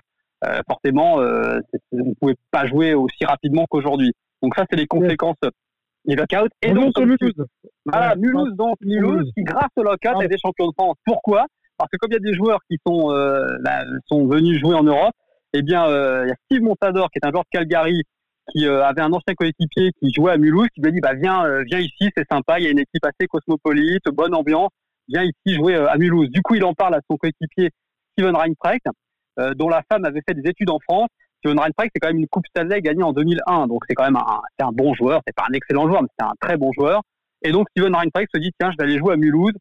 forcément, euh, on ne pouvait pas jouer aussi rapidement qu'aujourd'hui. Donc ça, c'est les conséquences des lockouts. Et On donc, Mulhouse. Voilà, Mulhouse, donc Mulhouse, qui grâce au lockout ah. a été champion de France. Pourquoi? Parce que comme il y a des joueurs qui sont, euh, là, sont venus jouer en Europe, eh bien, euh, il y a Steve Montador, qui est un joueur de Calgary, qui euh, avait un ancien coéquipier qui jouait à Mulhouse, qui lui a dit, bah, viens, euh, viens ici, c'est sympa, il y a une équipe assez cosmopolite, bonne ambiance, viens ici jouer à Mulhouse. Du coup, il en parle à son coéquipier Steven Reinprecht, euh, dont la femme avait fait des études en France. Steven Reinprecht, c'est quand même une Coupe Stanley gagnée en 2001, donc c'est quand même un, un bon joueur. C'est pas un excellent joueur, mais c'est un très bon joueur. Et donc Steven Reinprecht se dit tiens, je vais aller jouer à Mulhouse.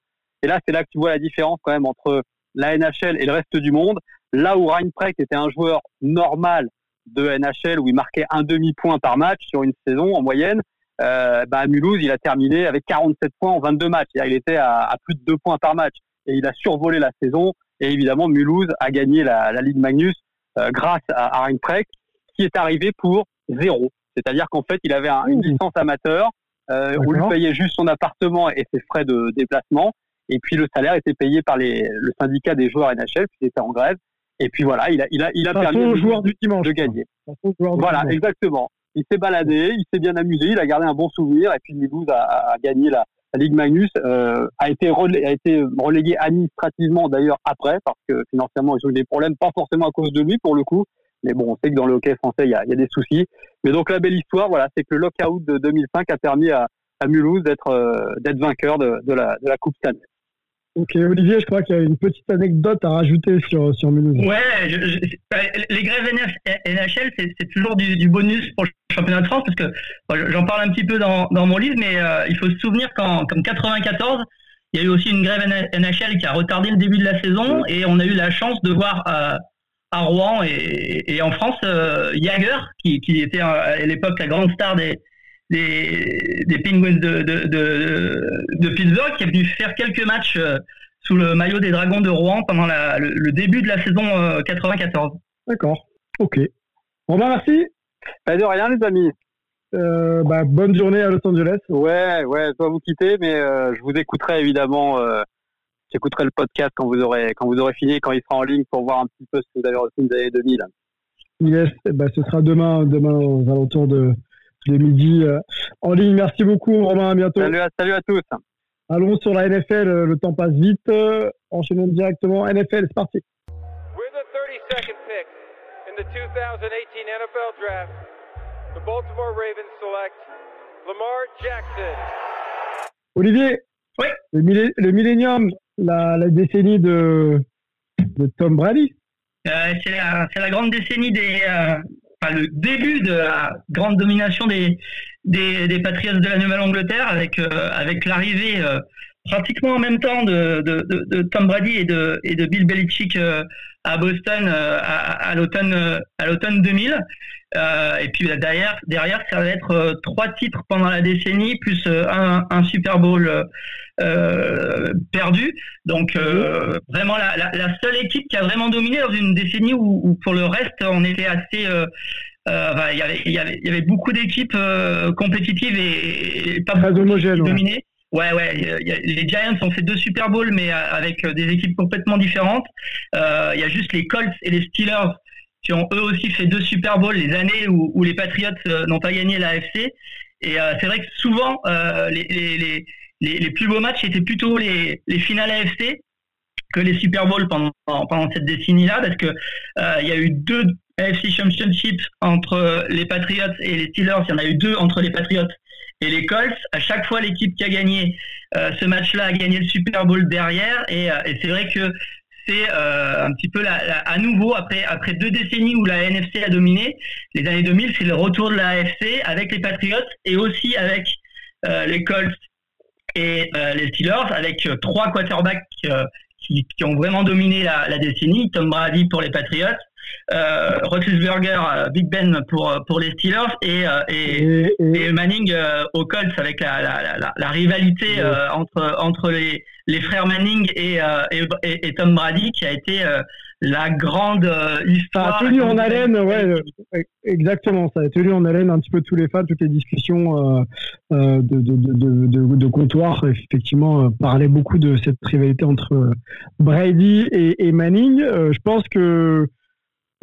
Et là, c'est là que tu vois la différence quand même entre la NHL et le reste du monde. Là où Reinprecht était un joueur normal de NHL où il marquait un demi-point par match sur une saison en moyenne, euh, bah à Mulhouse, il a terminé avec 47 points en 22 matchs. Il était à, à plus de 2 points par match. Et il a survolé la saison. Et évidemment, Mulhouse a gagné la, la Ligue Magnus euh, grâce à, à Reinprecht, qui est arrivé pour zéro. C'est-à-dire qu'en fait, il avait un, une licence amateur, euh, où il payait juste son appartement et ses frais de déplacement. Et puis le salaire était payé par les, le syndicat des joueurs NHL, qui était en grève. Et puis voilà, il a, il a, il a permis au joueur du dimanche, de gagner. Voilà, dimanche. exactement. Il s'est baladé, il s'est bien amusé, il a gardé un bon souvenir. Et puis Mulhouse a, a gagné la, la Ligue Magnus euh, a été relégué, a été relégué administrativement d'ailleurs après parce que financièrement ils ont eu des problèmes, pas forcément à cause de lui pour le coup, mais bon on sait que dans le hockey français il y a, il y a des soucis. Mais donc la belle histoire, voilà, c'est que le lockout de 2005 a permis à, à Mulhouse d'être euh, d'être vainqueur de, de, la, de la Coupe Stanley. Ok, Olivier, je crois qu'il y a une petite anecdote à rajouter sur, sur Mulhouse. Ouais, je, je, les grèves NHL, c'est toujours du, du, bonus pour le championnat de France, parce que bon, j'en parle un petit peu dans, dans mon livre, mais euh, il faut se souvenir qu'en 94, il y a eu aussi une grève NHL qui a retardé le début de la saison, et on a eu la chance de voir euh, à Rouen et, et en France euh, Jagger, qui, qui était à l'époque la grande star des, des, des Penguins de, de, de, de, Pittsburgh, qui est venu faire quelques matchs euh, sous le maillot des Dragons de Rouen pendant la, le, le, début de la saison euh, 94. D'accord, ok. Bon ben merci. Pas de rien les amis. Euh, bah, bonne journée à Los Angeles. Ouais, ouais, je dois vous quitter, mais euh, je vous écouterai évidemment. Euh, J'écouterai le podcast quand vous aurez quand vous aurez fini, quand il sera en ligne, pour voir un petit peu ce que vous avez reçu des années 2000. Yes, ben, ce sera demain, demain aux alentours de, de midi euh, en ligne. Merci beaucoup, Romain. À bientôt. Salut à, salut à tous. Allons sur la NFL. euh, Le temps passe vite. Euh, Enchaînons directement. NFL, c'est parti. With the 32nd pick in the 2018 NFL Draft, the Baltimore Ravens select Lamar Jackson. Olivier, Oui. le, millé- le millénium, la, la décennie de, de Tom Brady. Euh, c'est la, c'est la grande décennie des, euh, le début de la grande domination des, des, des de la Nouvelle-Angleterre avec, euh, avec l'arrivée euh, pratiquement en même temps de, de, Tom Brady et de, et de Bill Belichick euh, à Boston à, à l'automne 2000. Euh, et puis derrière, derrière, ça va être euh, trois titres pendant la décennie plus euh, un, un Super Bowl perdu. Donc euh, vraiment la, la, la seule équipe qui a vraiment dominé dans une décennie où, où pour le reste on était assez il y avait il y avait il y avait beaucoup d'équipes compétitives et, et pas Très beaucoup homogène, qui ouais. Ouais, ouais. il y a- Les Giants ont fait deux Super Bowls, mais avec des équipes complètement différentes. Il y a juste les Colts et les Steelers qui ont eux aussi fait deux Super Bowls les années où, les Patriots euh, n'ont pas gagné la AFC. Et euh, c'est vrai que souvent, euh, les, les, les, les, plus beaux matchs étaient plutôt les, les finales AFC que les Super Bowls pendant, pendant cette décennie-là, parce que il y a eu deux AFC Championships entre les Patriots et les Steelers. Il y en a eu deux entre les Patriots et les Colts. À chaque fois, l'équipe qui a gagné ce match-là a gagné le Super Bowl derrière. Et, et c'est vrai que c'est euh, un petit peu la, à nouveau après deux décennies où la NFC a dominé. Les années 2000, c'est le retour de la AFC avec les Patriots et aussi avec euh, les Colts et euh, les Steelers, avec trois quarterbacks qui, qui ont vraiment dominé la, la décennie. Tom Brady pour les Patriots, euh, Roethlisberger, euh, Big Ben pour euh, pour les Steelers et euh, et, et Manning aux Colts avec la, la, la- rivalité entre entre les les frères Manning et, et, Tom Brady qui a été la grande euh, Ça histoire. a tenu en haleine, ouais, euh, exactement. Ça a tenu en haleine un petit peu tous les fans, toutes les discussions de, de, de, comptoir. Effectivement, parlaient beaucoup de cette rivalité entre Brady et, Manning. Je pense que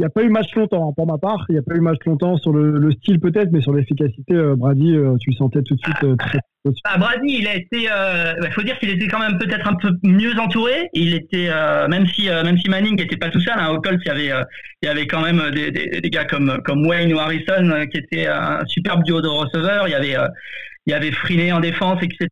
n'y a pas eu match longtemps, hein, pour ma part. Il n'y a pas eu match longtemps sur le, le style peut-être, mais sur l'efficacité, euh, Brady, euh, tu le sentais tout de suite euh, très. Ah, Brady, il a été. Il faut dire qu'il était quand même peut-être un peu mieux entouré. Il était, euh, même si euh, même si Manning n'était pas tout seul, hein, au Colts, il y avait euh, il y avait quand même des, des, gars comme comme Wayne ou Harrison euh, qui étaient un superbe duo de receveurs. Il y avait euh, il y avait Freeney en défense, etc.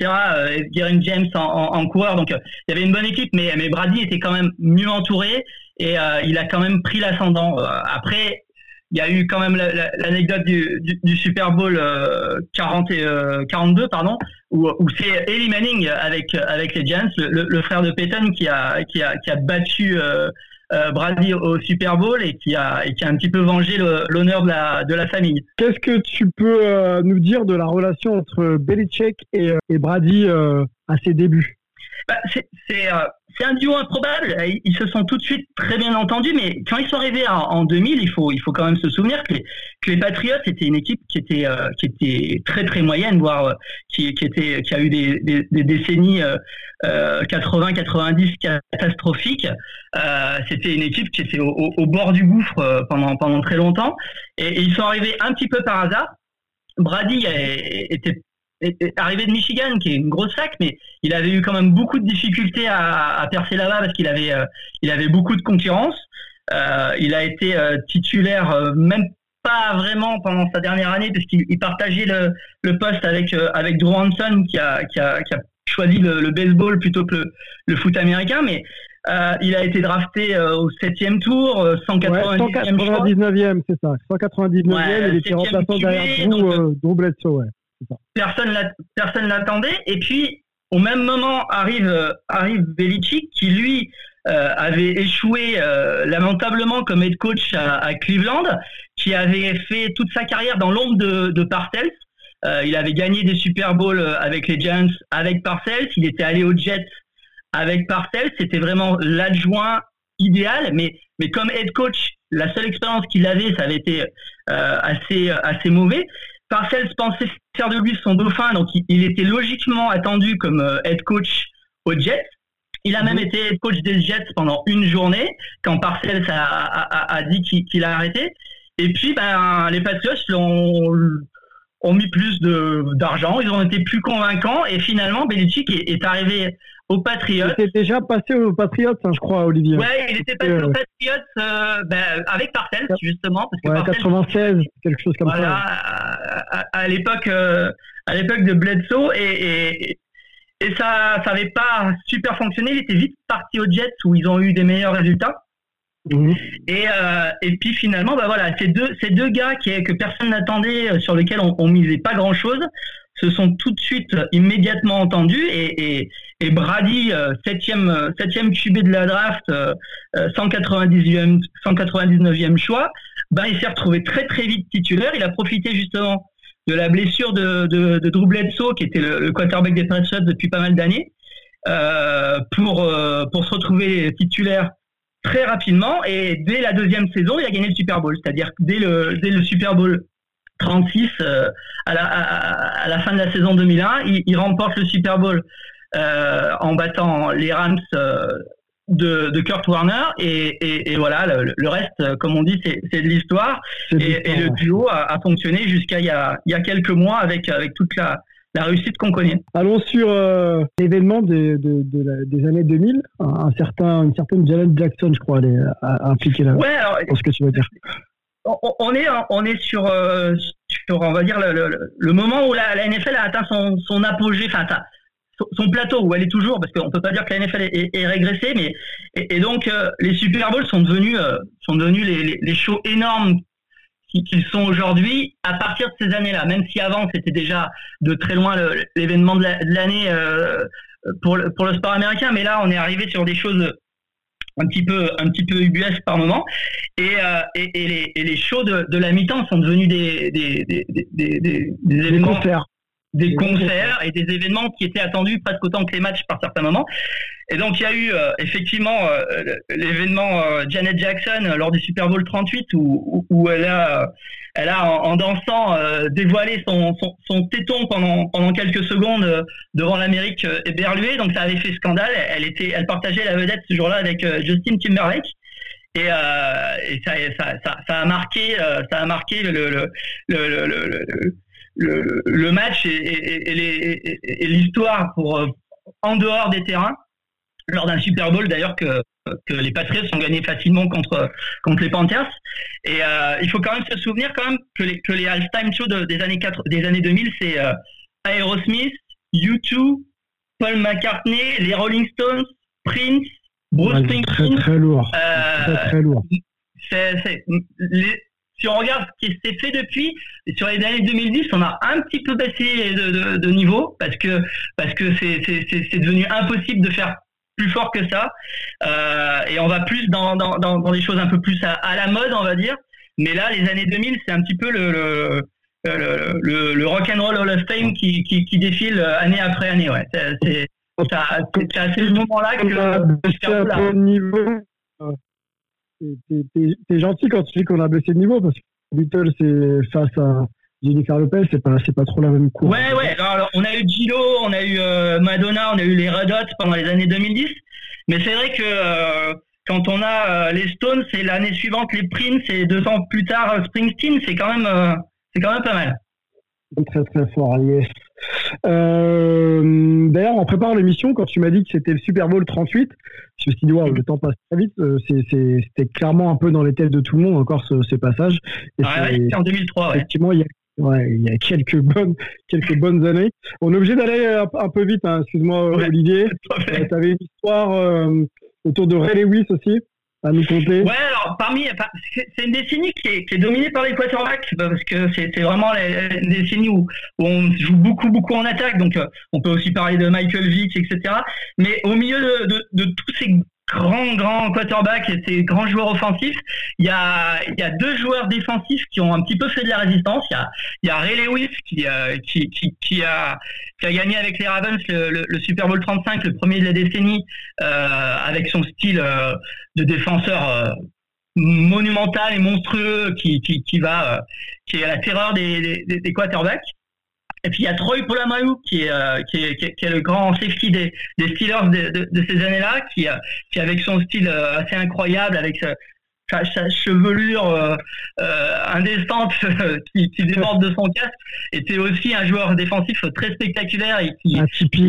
Euh, Garen James en, en, coureur. Donc euh, il y avait une bonne équipe, mais mais Brady était quand même mieux entouré et euh, il a quand même pris l'ascendant. Euh, après, il y a eu quand même la- la- l'anecdote du, du, du Super Bowl euh, 40 et, euh, 42, pardon, où, où c'est Eli Manning avec avec les Giants, le, frère de Peyton, qui a qui a qui a battu euh, Brady au Super Bowl et qui a et qui a un petit peu vengé l'honneur de la de la famille. Qu'est-ce que tu peux nous dire de la relation entre Belichick et, et Brady à ses débuts? Bah, c'est c'est, un duo improbable. Ils, se sont tout de suite très bien entendus, mais quand ils sont arrivés en, en 2000, il faut, il faut quand même se souvenir que les, que les Patriots étaient une équipe qui était, euh, qui était très très moyenne, voire euh, qui, était, qui a eu des, décennies euh, 80-90 catastrophiques. Euh, C'était une équipe qui était au, bord du gouffre pendant, pendant très longtemps, et, et ils sont arrivés un petit peu par hasard. Brady était arrivé de Michigan, qui est une grosse fac, mais il avait eu quand même beaucoup de difficultés à, à percer là-bas parce qu'il avait, euh, il avait beaucoup de concurrence. Euh, il a été euh, titulaire même pas vraiment pendant sa dernière année parce qu'il il partageait le, le poste avec avec Drew Hanson qui a, qui a, qui a choisi le, le baseball plutôt que le, le foot américain, mais euh, il a été drafté euh, au septième tour, euh, 190e choix. 199e, c'est ça. 199e, Ouais, il était remplaçant derrière Drew, donc, Drew Bledsoe, ouais. Personne personne l'attendait. Et puis au même moment arrive euh, arrive Belichick qui lui euh, avait échoué euh, lamentablement comme head coach à, Cleveland qui avait fait toute sa carrière dans l'ombre de, de Parcells. Il avait gagné des Super Bowls avec les Giants avec Parcells. Il était allé aux Jets avec Parcells. C'était vraiment l'adjoint idéal. Mais mais comme head coach la seule expérience qu'il avait ça avait été assez assez mauvais Parcells pensait faire de lui son dauphin, donc il, était logiquement attendu comme euh, head coach aux Jets. Il a même mhm. été head coach des Jets pendant une journée, quand Parcells a, dit qu'il a arrêté. Et puis, ben, les Patriots ont, ont mis plus d'argent, ils ont été plus convaincants, et finalement, Belichick est arrivé aux Patriots. Il était déjà passé aux Patriots, hein, je crois, Olivier. Ouais, il était passé aux Patriots euh, ben, avec Parcells, justement. Parce que ouais, 96, quelque chose comme ça. À, à l'époque, euh, à l'époque de Bledsoe, et, et, et ça, ça n'avait pas super fonctionné. Il était vite parti aux Jets où ils ont eu des meilleurs résultats. Mhm. Et, euh, et puis finalement, bah voilà, ces deux, ces deux gars qui, que personne n'attendait, sur lesquels on, on misait pas grand chose, se sont tout de suite immédiatement entendus et, Brady, euh, septième, septième QB de la draft, 199e, euh, 199e choix, ben il s'est retrouvé très très vite titulaire. Il a profité justement de la blessure de, de, de Drew Bledsoe, qui était le, quarterback des Patriots depuis pas mal d'années, euh, pour, euh, pour se retrouver titulaire très rapidement. Et dès la deuxième saison, il a gagné le Super Bowl. C'est-à-dire dès le, dès le Super Bowl 36, euh, à, la, à, la fin de la saison 2001, il, il remporte le Super Bowl euh, en battant les Rams euh, de, de, Kurt Warner et, et, voilà le, reste comme on dit c'est de l'histoire et, le duo a, a fonctionné jusqu'à il, y a, il y a quelques mois avec avec toute la, la réussite qu'on connaît. Allons sur l'événement de, de, de des années 2000. Un, certain, une certaine Janet Jackson, je crois, elle est impliquée là. Ouais, alors, ce que tu veux dire on est, on est sur, euh, sur on va dire, le, le, moment où la, NFL a atteint son, apogée, enfin, son plateau où elle est toujours, parce qu'on peut pas dire que la NFL est, régressée, mais et, donc euh, les Super Bowls sont devenus, euh, sont devenus les, shows énormes qu'ils sont aujourd'hui à partir de ces années-là. Même si avant c'était déjà de très loin l'événement de l'année pour, pour le sport américain, mais là on est arrivé sur des choses un petit peu un petit peu UBS par moment. Et, euh, et, et, les, et les shows de, de la mi-temps sont devenus des des, des, des, des, des événements concerts des concerts et des événements qui étaient attendus presque autant que les matchs par certains moments. Et donc il y a eu euh, effectivement euh, l'événement euh, Janet Jackson lors du Super Bowl 38 où, où, elle a, elle a en, dansant dévoilé son, son, son, téton pendant, pendant quelques secondes devant l'Amérique éberluée. Donc ça avait fait scandale. Elle, était, elle partageait la vedette ce jour-là avec Justin Timberlake. Et, et ça, ça, ça, ça, a marqué, ça a marqué le, le, le, le le, le match et, l'histoire pour en dehors des terrains lors d'un Super Bowl d'ailleurs que, que les Patriots ont gagné facilement contre contre les Panthers et euh, il faut quand même se souvenir quand même que les que les halftime shows des années 4, des années 2000 c'est euh, Aerosmith, U2, Paul McCartney, les Rolling Stones, Prince, Bruce Springsteen. Très très lourd. Euh, très très lourd. C'est, les, si on regarde ce qui s'est fait depuis, sur les années 2010, on a un petit peu baissé de, niveau parce que parce que c'est devenu impossible de faire plus fort que ça. Euh, et on va plus dans, dans, dans, des choses un peu plus à, la mode, on va dire. Mais là, les années 2000, c'est un petit peu le, le, le, le, rock and roll Hall of Fame qui, qui, qui défile année après année. Ouais. C'est à ce moment-là que niveau t'es gentil quand tu dis qu'on a baissé de niveau parce que Beatles c'est face à Jennifer Lopez, c'est pas c'est pas trop la même cour. Ouais ouais. Alors, on a eu Gilo, on a eu euh, Madonna, on a eu les Red Hot pendant les années 2010. Mais c'est vrai que euh, quand on a euh, les Stones, c'est l'année suivante les Prince et deux ans plus tard Springsteen, c'est quand même c'est quand même pas mal. Très très fort, yes. Euh, D'ailleurs, en préparant l'émission, quand tu m'as dit que c'était le Super Bowl 38, je me suis dit, waouh, le temps passe très vite. Euh, c'était clairement un peu dans les têtes de tout le monde encore ce, ces passages. Et ouais, en 2003. Effectivement, il y a Ouais, il y a quelques bonnes, quelques bonnes années. On est obligé d'aller un, peu vite, hein. excuse-moi Olivier. Euh, tu avais une histoire euh, autour de Ray Lewis aussi Ouais, alors parmi, c'est une décennie qui est, dominée par les quarterbacks parce que c'est vraiment une décennie où, où, on joue beaucoup beaucoup en attaque, donc euh, on peut aussi parler de Michael Vick, etc. Mais au milieu de, de, de tous ces grand, grand quarterback et ses grands joueurs offensifs. Il y a, il y a deux joueurs défensifs qui ont un petit peu fait de la résistance. Il y a, il y a Ray Lewis qui, euh, qui, qui, qui, a, qui a gagné avec les Ravens le, le, Super Bowl 35, le premier de la décennie, euh, avec son style euh, de défenseur monumental et monstrueux qui, qui, qui va, qui est la terreur des, des, des quarterbacks. Et puis il y a Troy Polamalu qui est, euh, qui, est, qui, est, le grand safety des, des Steelers de, de, de ces années-là, qui, qui avec son style assez incroyable, avec sa, sa chevelure euh, euh, indécente qui, qui déborde de son casque, était aussi un joueur défensif très spectaculaire et qui,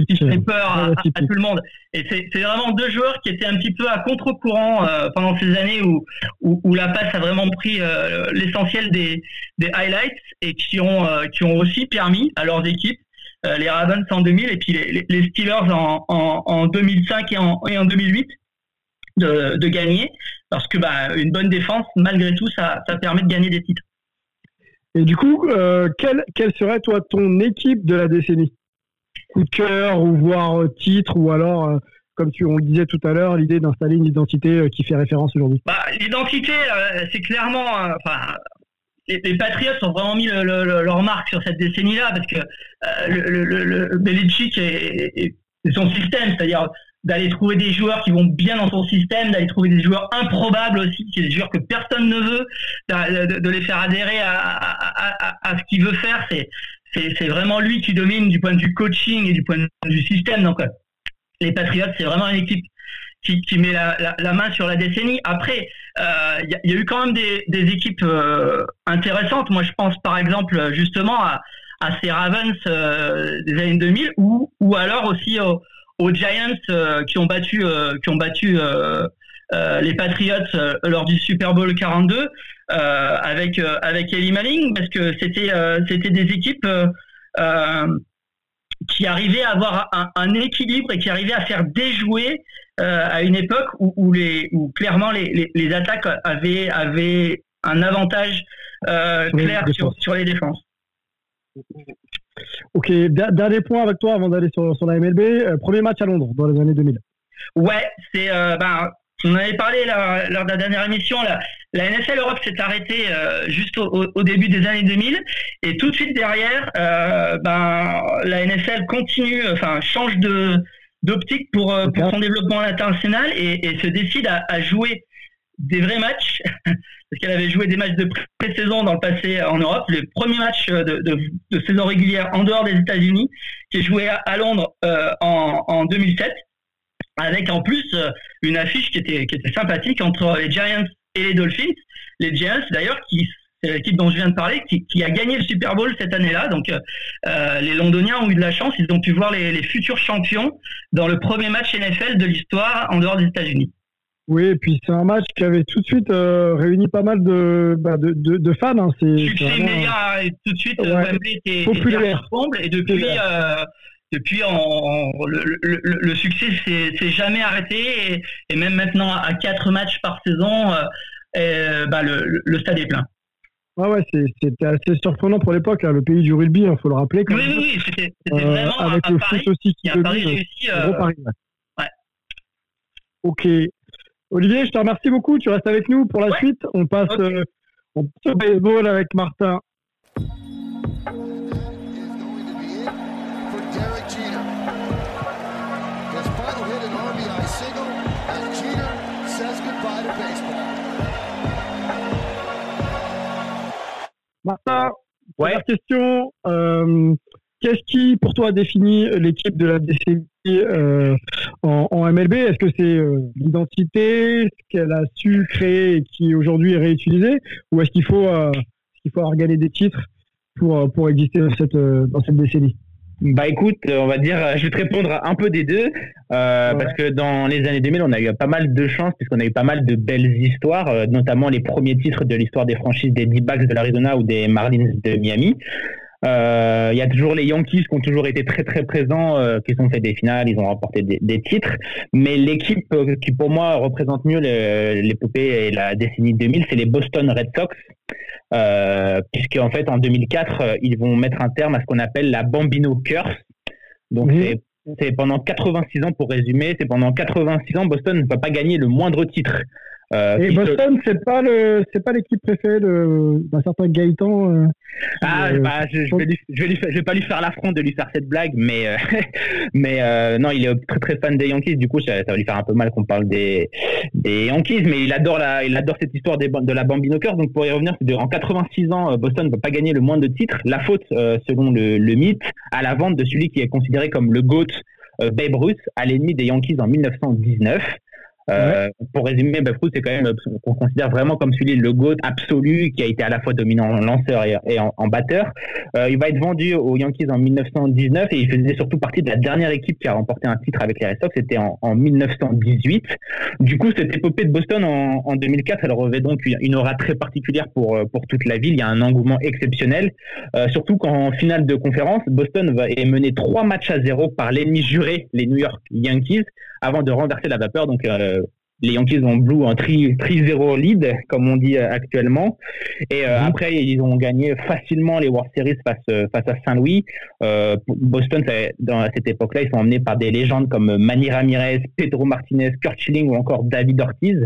qui fait peur à, à, tout le monde. Et c'est vraiment deux joueurs qui étaient un petit peu à contre-courant euh, pendant ces années où, où, où, la passe a vraiment pris euh, l'essentiel des, des highlights et qui ont, euh, qui ont aussi permis à leurs équipes euh, les Ravens en 2000 et puis les, les Steelers en, en, en 2005 et en, et en 2008 de, de, gagner parce que bah, une bonne défense, malgré tout, ça, ça permet de gagner des titres. Et du coup, euh, quelle, quelle serait toi ton équipe de la décennie? Coup de cœur ou voire euh, titre ou alors, euh, comme tu, on le disait tout à l'heure, l'idée d'installer une identité euh, qui fait référence aujourd'hui? Bah, L'identité, c'est clairement, enfin, les, les, Patriots ont vraiment mis le, le, leur marque sur cette décennie-là parce que le, Belichick et, et son système, c'est-à-dire d'aller trouver des joueurs qui vont bien dans son système, d'aller trouver des joueurs improbables aussi, des joueurs que personne ne veut, de, les faire adhérer à, ce qu'il veut faire. C'est c'est vraiment lui qui domine du point de vue coaching et du point de vue système. Donc les Patriots, c'est vraiment une équipe qui, met la, main sur la décennie. Après, il euh, y, a eu quand même des, équipes euh, intéressantes. Moi, je pense par exemple justement à, ces Ravens euh, des années 2000 ou, ou alors aussi au, aux Giants euh, qui ont battu euh, qui ont battu euh, les Patriots lors du Super Bowl 42 avec avec Eli Manning parce que c'était c'était des équipes qui arrivaient à avoir un, un, équilibre et qui arrivaient à faire déjouer à une époque où, où, les, où clairement les, les, les, attaques avaient, avaient un avantage clair sur, sur les défenses. Ok, dernier point avec toi avant d'aller sur, sur, la MLB. Euh, premier match à Londres dans les années 2000. Ouais, c'est euh, ben, on en avait parlé là, lors de la dernière émission. La, la NFL Europe s'est arrêtée euh, juste au, au, début des années 2000 et tout de suite derrière, euh, ben, la NFL continue, enfin change de d'optique pour, euh, pour son développement international et, et se décide à, à jouer des vrais matchs, parce qu'elle avait joué des matchs de pré-saison dans le passé en Europe. Le premier match de, de, saison régulière en dehors des États-Unis, qui est joué à, à Londres euh, en, en, 2007, avec en plus euh, une affiche qui était, qui était sympathique entre les Giants et les Dolphins. Les Giants, d'ailleurs, qui c'est l'équipe dont je viens de parler, qui, qui, a gagné le Super Bowl cette année-là. Donc, euh, les Londoniens ont eu de la chance. Ils ont pu voir les, les futurs champions dans le premier match NFL de l'histoire en dehors des États-Unis. Oui, et puis c'est un match qui avait tout de suite euh, réuni pas mal de, bah, de, de, de, fans. Hein. C'est immédiat et tout de suite ouais. Wembley était, populaire. Était et depuis, euh, depuis on, on, le, le, le, succès s'est jamais arrêté et, et, même maintenant à quatre matchs par saison, euh, bah, le, le, stade est plein. Ah ouais, c'était assez surprenant pour l'époque, hein, le pays du rugby, il hein, faut le rappeler. Quand oui, même. oui, oui, c'était vraiment avec à, le Paris, foot aussi qui domine. Réussi, gros Paris, ouais. ouais. Ok, Olivier, je te remercie beaucoup. Tu restes avec nous pour la ouais. suite. On passe, okay. euh, on passe au baseball avec Martin. Martin, ouais. première question. Euh, Qu'est-ce qui, pour toi, définit l'équipe de la décennie euh, en, en, MLB Est-ce que c'est euh, l'identité, ce qu'elle a su créer et qui aujourd'hui est réutilisée Ou est-ce qu'il faut, euh, qu'il faut des titres pour, pour exister dans cette, dans cette décennie? Bah écoute, on va dire, je vais te répondre un peu des deux, euh, ouais. parce que dans les années 2000, on a eu pas mal de chance, puisqu'on a eu pas mal de belles histoires, euh, notamment les premiers titres de l'histoire des franchises des D-Backs de l'Arizona ou des Marlins de Miami. Il euh, y a toujours les Yankees qui ont toujours été très très présents, euh, qui ont fait des finales, ils ont remporté des, des titres. Mais l'équipe euh, qui pour moi représente mieux l'épopée et la décennie 2000, c'est les Boston Red Sox, euh, puisque en fait en 2004 ils vont mettre un terme à ce qu'on appelle la Bambino Curse. Donc mmh. c'est pendant 86 ans pour résumer, c'est pendant 86 ans Boston ne va pas gagner le moindre titre. Euh, Et Boston, c'est pas le, c'est pas l'équipe préférée de- d'un certain Gaëtan. euh, Ah, euh, bah, je, je vais lui- je vais lui faire- je vais pas lui faire l'affront de lui faire cette blague, mais euh, mais euh, non, il est très très fan des Yankees. Du coup, ça, ça va lui faire un peu mal qu'on parle des des Yankees, mais il adore la il adore cette histoire des, de la Bambino Curse. Donc pour y revenir, de- en 86 ans, Boston ne peut pas gagner le moins de titres. La faute, selon le, le mythe, à la vente de celui qui est considéré comme le GOAT, Babe Ruth, à l'ennemi des Yankees en 1919. Euh, Pour résumer, Ruth, c'est quand même euh, qu'on considère vraiment comme celui le GOAT absolu qui a été à la fois dominant en lanceur et, en, batteur. Euh, il va être vendu aux Yankees en 1919 et il faisait surtout partie de la dernière équipe qui a remporté un titre avec les Red Sox. C'était en, en 1918. Du coup, cette épopée de Boston en, en 2004, elle revêt donc une, aura très particulière pour, pour toute la ville. Il y a un engouement exceptionnel. Euh, surtout qu'en finale de conférence, Boston va, est mené trois matchs à zéro par l'ennemi juré, les New York Yankees, avant de renverser la vapeur. Donc, euh, les Yankees ont blue un 3-0 lead, comme on dit euh, actuellement. Et euh, après, ils ont gagné facilement les World Series face, face à Saint-Louis. Euh, Boston, ça- dans cette époque-là, ils sont emmenés par des légendes comme Manny Ramirez, Pedro Martinez, Kurt Schilling ou encore David Ortiz.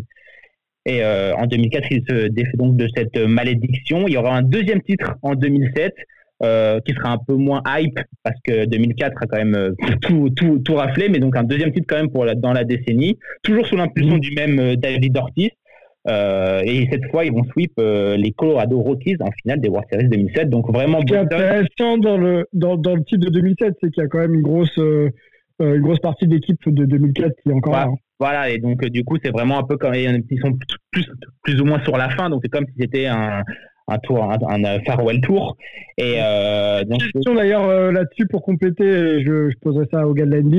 Et en 2004, ils se défait donc de cette malédiction. Il y aura un deuxième titre en 2007. Euh, qui sera un peu moins hype parce que 2004 a quand même euh, tout, tout, tout raflé, mais donc un deuxième titre quand même pour la, dans la décennie, toujours sous l'impulsion du même euh, David Ortiz. Euh, et cette fois, ils vont sweep euh, les Colorado Rockies en finale des World Series 2007. Donc vraiment, Ce qui est intéressant dans le, dans, dans le titre de 2007, c'est qu'il y a quand même une grosse, une grosse partie de l'équipe de 2004 qui est encore là. hein. Voilà, et donc du coup, c'est vraiment un peu comme ils sont plus, plus ou moins sur la fin, donc c'est comme si c'était un, un tour, un, un, euh, farewell tour. Et euh, donc, question d'ailleurs euh, là-dessus pour compléter, et je, je poserai ça au gars de la NBA.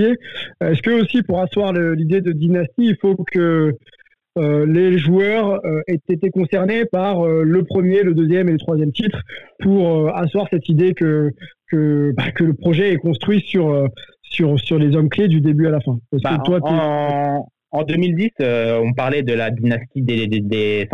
Euh, Est-ce que aussi pour asseoir l'idée de dynastie, il faut que euh, les joueurs euh, aient été concernés par euh, le premier, le deuxième et le troisième titre pour euh, asseoir cette idée que que, bah, que le projet est construit sur euh, sur sur les hommes clés du début à la fin? Est-ce Bah, que toi, en, en 2010, euh, on parlait de la dynastie de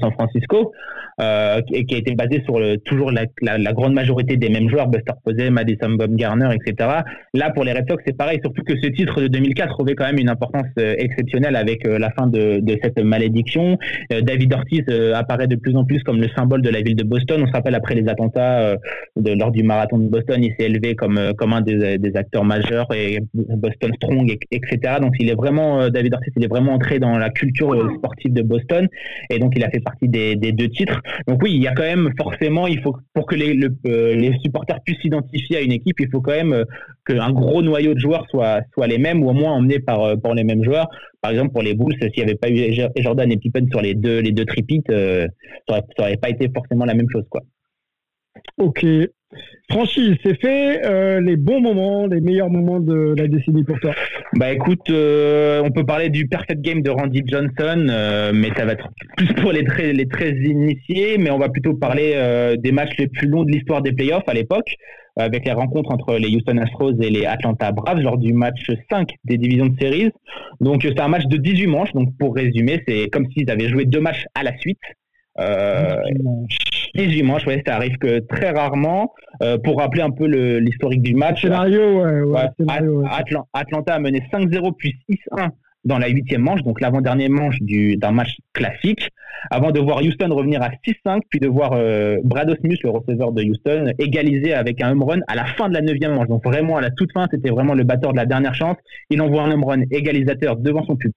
San Francisco, euh, qui, qui a été basée sur toujours la, grande majorité des mêmes joueurs, Buster Posey, Madison Bumgarner, etc. Là, pour les Red Sox, c'est pareil, surtout que ce titre de 2004 revêt quand même une importance euh, exceptionnelle avec la fin de, cette malédiction. David Ortiz apparaît de plus en plus comme le symbole de la ville de Boston. On se rappelle après les attentats lors du marathon de Boston, il s'est élevé comme, un des, des acteurs majeurs et Boston Strong, et- etc. Donc il est vraiment, David Ortiz, il est vraiment entré dans la culture euh, sportive de Boston et donc il a fait partie des, des deux titres. Donc oui, il y a quand même forcément, il faut pour que les, le- euh, les supporters puissent s'identifier à une équipe, il faut quand même euh, qu'un gros noyau de joueurs soit, soit les mêmes ou au moins emmenés par, euh, par les mêmes joueurs. Par exemple, pour les Bulls, s'il n'y avait pas eu Jordan et Pippen sur les deux, les deux tripites, euh, ça aurait, ça aurait pas été forcément la même chose, quoi. Ok. Franchise, c'est fait. euh, les bons moments, les meilleurs moments de la décennie pour toi? Bah écoute, euh, on peut parler du perfect game de Randy Johnson, euh, mais ça va être plus pour les très, initiés, mais on va plutôt parler des matchs les plus longs de l'histoire des playoffs à l'époque, avec les rencontres entre les Houston Astros et les Atlanta Braves lors du match 5 des divisions de séries. Donc c'est un match de 18 manches, donc pour résumer, c'est comme s'ils avaient joué deux matchs à la suite. Euh, 18 manches, ouais, ça arrive que très rarement. Euh, pour rappeler un peu l'historique du match, Scénario, ouais, ouais, Ouais, scénario, ouais. At- Atlan- Atlanta a mené 5-0 puis 6-1 dans la huitième manche, donc l'avant-dernière manche du- d'un match classique, avant de voir Houston revenir à 6-5, puis de voir euh, Brad Osmus, le receveur de Houston, égaliser avec un home run à la fin de la neuvième manche. Donc vraiment à la toute fin, c'était vraiment le batteur de la dernière chance. Il envoie un home run égalisateur devant son public.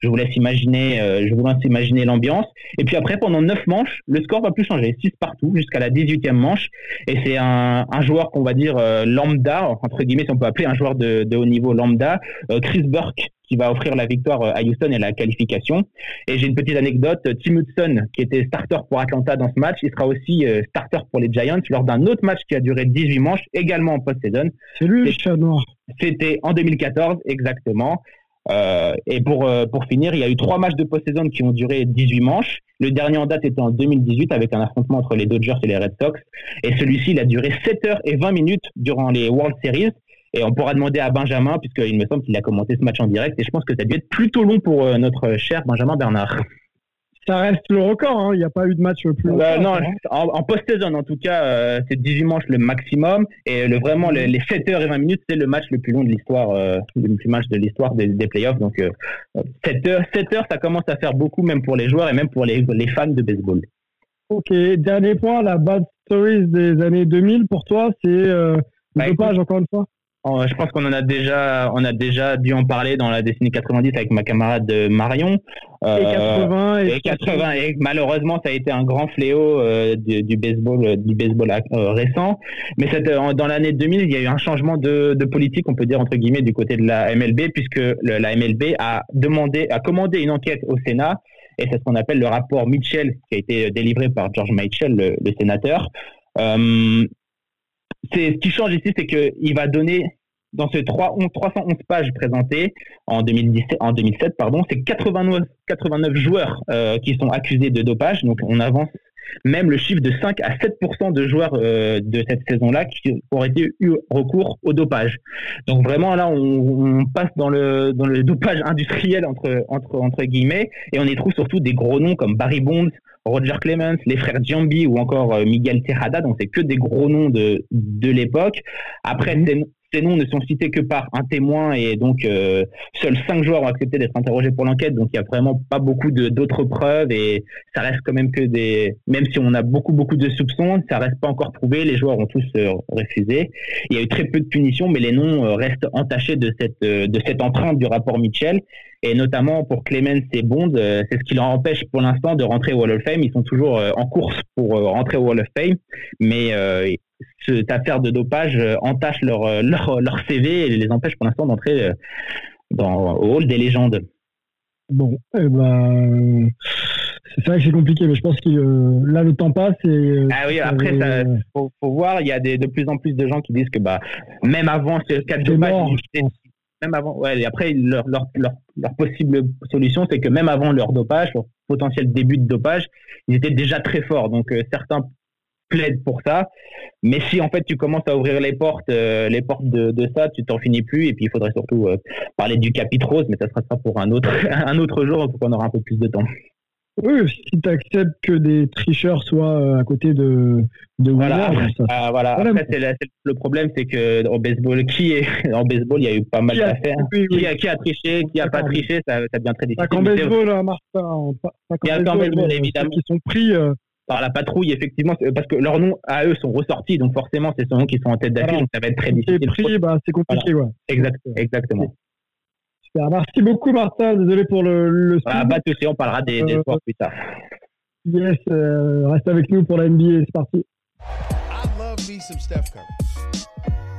Je vous laisse imaginer, euh, je vous laisse imaginer l'ambiance. Et puis après, pendant neuf manches, le score va plus changer, 6 partout jusqu'à la 18e manche. Et c'est un, un joueur qu'on va dire euh, lambda, entre guillemets, si on peut appeler un joueur de, de haut niveau lambda, euh, Chris Burke, qui va offrir la victoire à Houston et la qualification. Et j'ai une petite anecdote, Tim Hudson, qui était starter pour Atlanta dans ce match, il sera aussi starter pour les Giants lors d'un autre match qui a duré 18 manches, également en post-saison. C'est lui, le chat noir. C'était en 2014, exactement. Euh, et pour, euh, pour finir, il y a eu trois matchs de post-saison qui ont duré 18 manches. Le dernier en date était en 2018 avec un affrontement entre les Dodgers et les Red Sox. Et celui-ci, il a duré 7 heures et 20 minutes durant les World Series. Et on pourra demander à Benjamin, puisqu'il me semble qu'il a commenté ce match en direct. Et je pense que ça a dû être plutôt long pour euh, notre cher Benjamin Bernard. Ça reste le record. hein. Il n'y a pas eu de match plus long. Euh, non, en, en post-saison, en tout cas, euh, c'est 18 manches le maximum. Et le, vraiment, le- les 7 heures et 20 minutes, c'est le match le plus long de l'histoire, euh, le plus match de l'histoire des, des playoffs. Donc, euh, 7 heures, 7 heures, ça commence à faire beaucoup, même pour les joueurs et même pour les, les fans de baseball. Ok, dernier point, la bad stories des années 2000 pour toi, c'est euh, le dopage encore une fois. Euh, Je pense qu'on en a déjà, on a déjà dû en parler dans la décennie 90 avec ma camarade euh, Marion. Euh, Et 80 et- 80 et malheureusement ça a été un grand fléau euh, du, du baseball, euh, du baseball euh, récent. Mais cette, euh, dans l'année 2000, il y a eu un changement de, de politique, on peut dire entre guillemets, du côté de la MLB, puisque le- la MLB a demandé, a commandé une enquête au Sénat. Et c'est ce qu'on appelle le rapport Mitchell, qui a été délivré par George Mitchell, le, le sénateur. Euh, ce qui change ici, c'est qu'il va donner dans ces 3, 311 pages présentées en 2017, en 2007, pardon, c'est 89, 89 joueurs euh, qui sont accusés de dopage. Donc on avance même le chiffre de 5 à 7% de joueurs euh, de cette saison-là qui auraient eu recours au dopage. Donc vraiment là, on, passe dans le dopage industriel entre entre guillemets, et on y trouve surtout des gros noms comme Barry Bonds, Roger Clemens, les frères Giambi ou encore euh, Miguel Tejada. Donc c'est que des gros noms de de l'époque. Après ces, ces noms ne sont cités que par un témoin et donc euh, seuls cinq joueurs ont accepté d'être interrogés pour l'enquête. Donc il y a vraiment pas beaucoup d'autres preuves et ça reste quand même que des même si on a beaucoup beaucoup de soupçons, ça reste pas encore prouvé. Les joueurs ont tous euh, refusé. Il y a eu très peu de punitions, mais les noms euh, restent entachés de cette de cette empreinte du rapport Mitchell et notamment pour Clemens et Bond, c'est ce qui leur empêche pour l'instant de rentrer au Hall of Fame. Ils sont toujours en course pour rentrer au Hall of Fame, mais cette affaire de dopage euh, entache leur, euh, leur leur CV et les empêche pour l'instant d'entrer euh, dans au Hall des légendes. Bon, eh ben, c'est vrai que c'est compliqué, mais je pense que euh, là le temps passe et. euh, Ah oui, après, ça, faut, faut voir, il y a des, de plus en plus de gens qui disent que bah, même avant ce cas de dopage, même avant, ouais, et après, leur, leur, leur, leur possible solution, c'est que même avant leur dopage, leur potentiel début de dopage, ils étaient déjà très forts. Donc, euh, certains plaident pour ça. Mais si, en fait, tu commences à ouvrir les portes, euh, les portes de, de ça, tu t'en finis plus. Et puis, il faudrait surtout euh, parler du Capitrose, mais ça sera ça pour un autre, un autre jour, donc on aura un peu plus de temps. Oui, si tu acceptes que des tricheurs soient euh, à côté de, de Voilà, ça- Ah, voilà. Voilà. Après, c'est la- le problème, c'est que au baseball, qui est en baseball, il y a eu pas mal d'affaires. oui, oui. Qui, a, qui a triché, qui a pas triché, ça, ça devient très difficile. Pas qu'en baseball, hein, Martin. Pas, pas qu'en baseball, mais, euh, évidemment. ceux qui sont pris. euh, Par la patrouille, effectivement, parce que leurs noms à eux sont ressortis, donc forcément, c'est ceux noms qui sont en tête d'affiche, Voilà. donc ça va être très difficile. pris, bah, c'est compliqué, ouais. Exact, exactement. Super. Merci beaucoup, Martin. Désolé pour le, le Voilà, pas de souci, on parlera des, des Euh, sports plus tard. Yes, euh, reste avec nous pour la NBA. C'est parti. I love me some Steph Curry.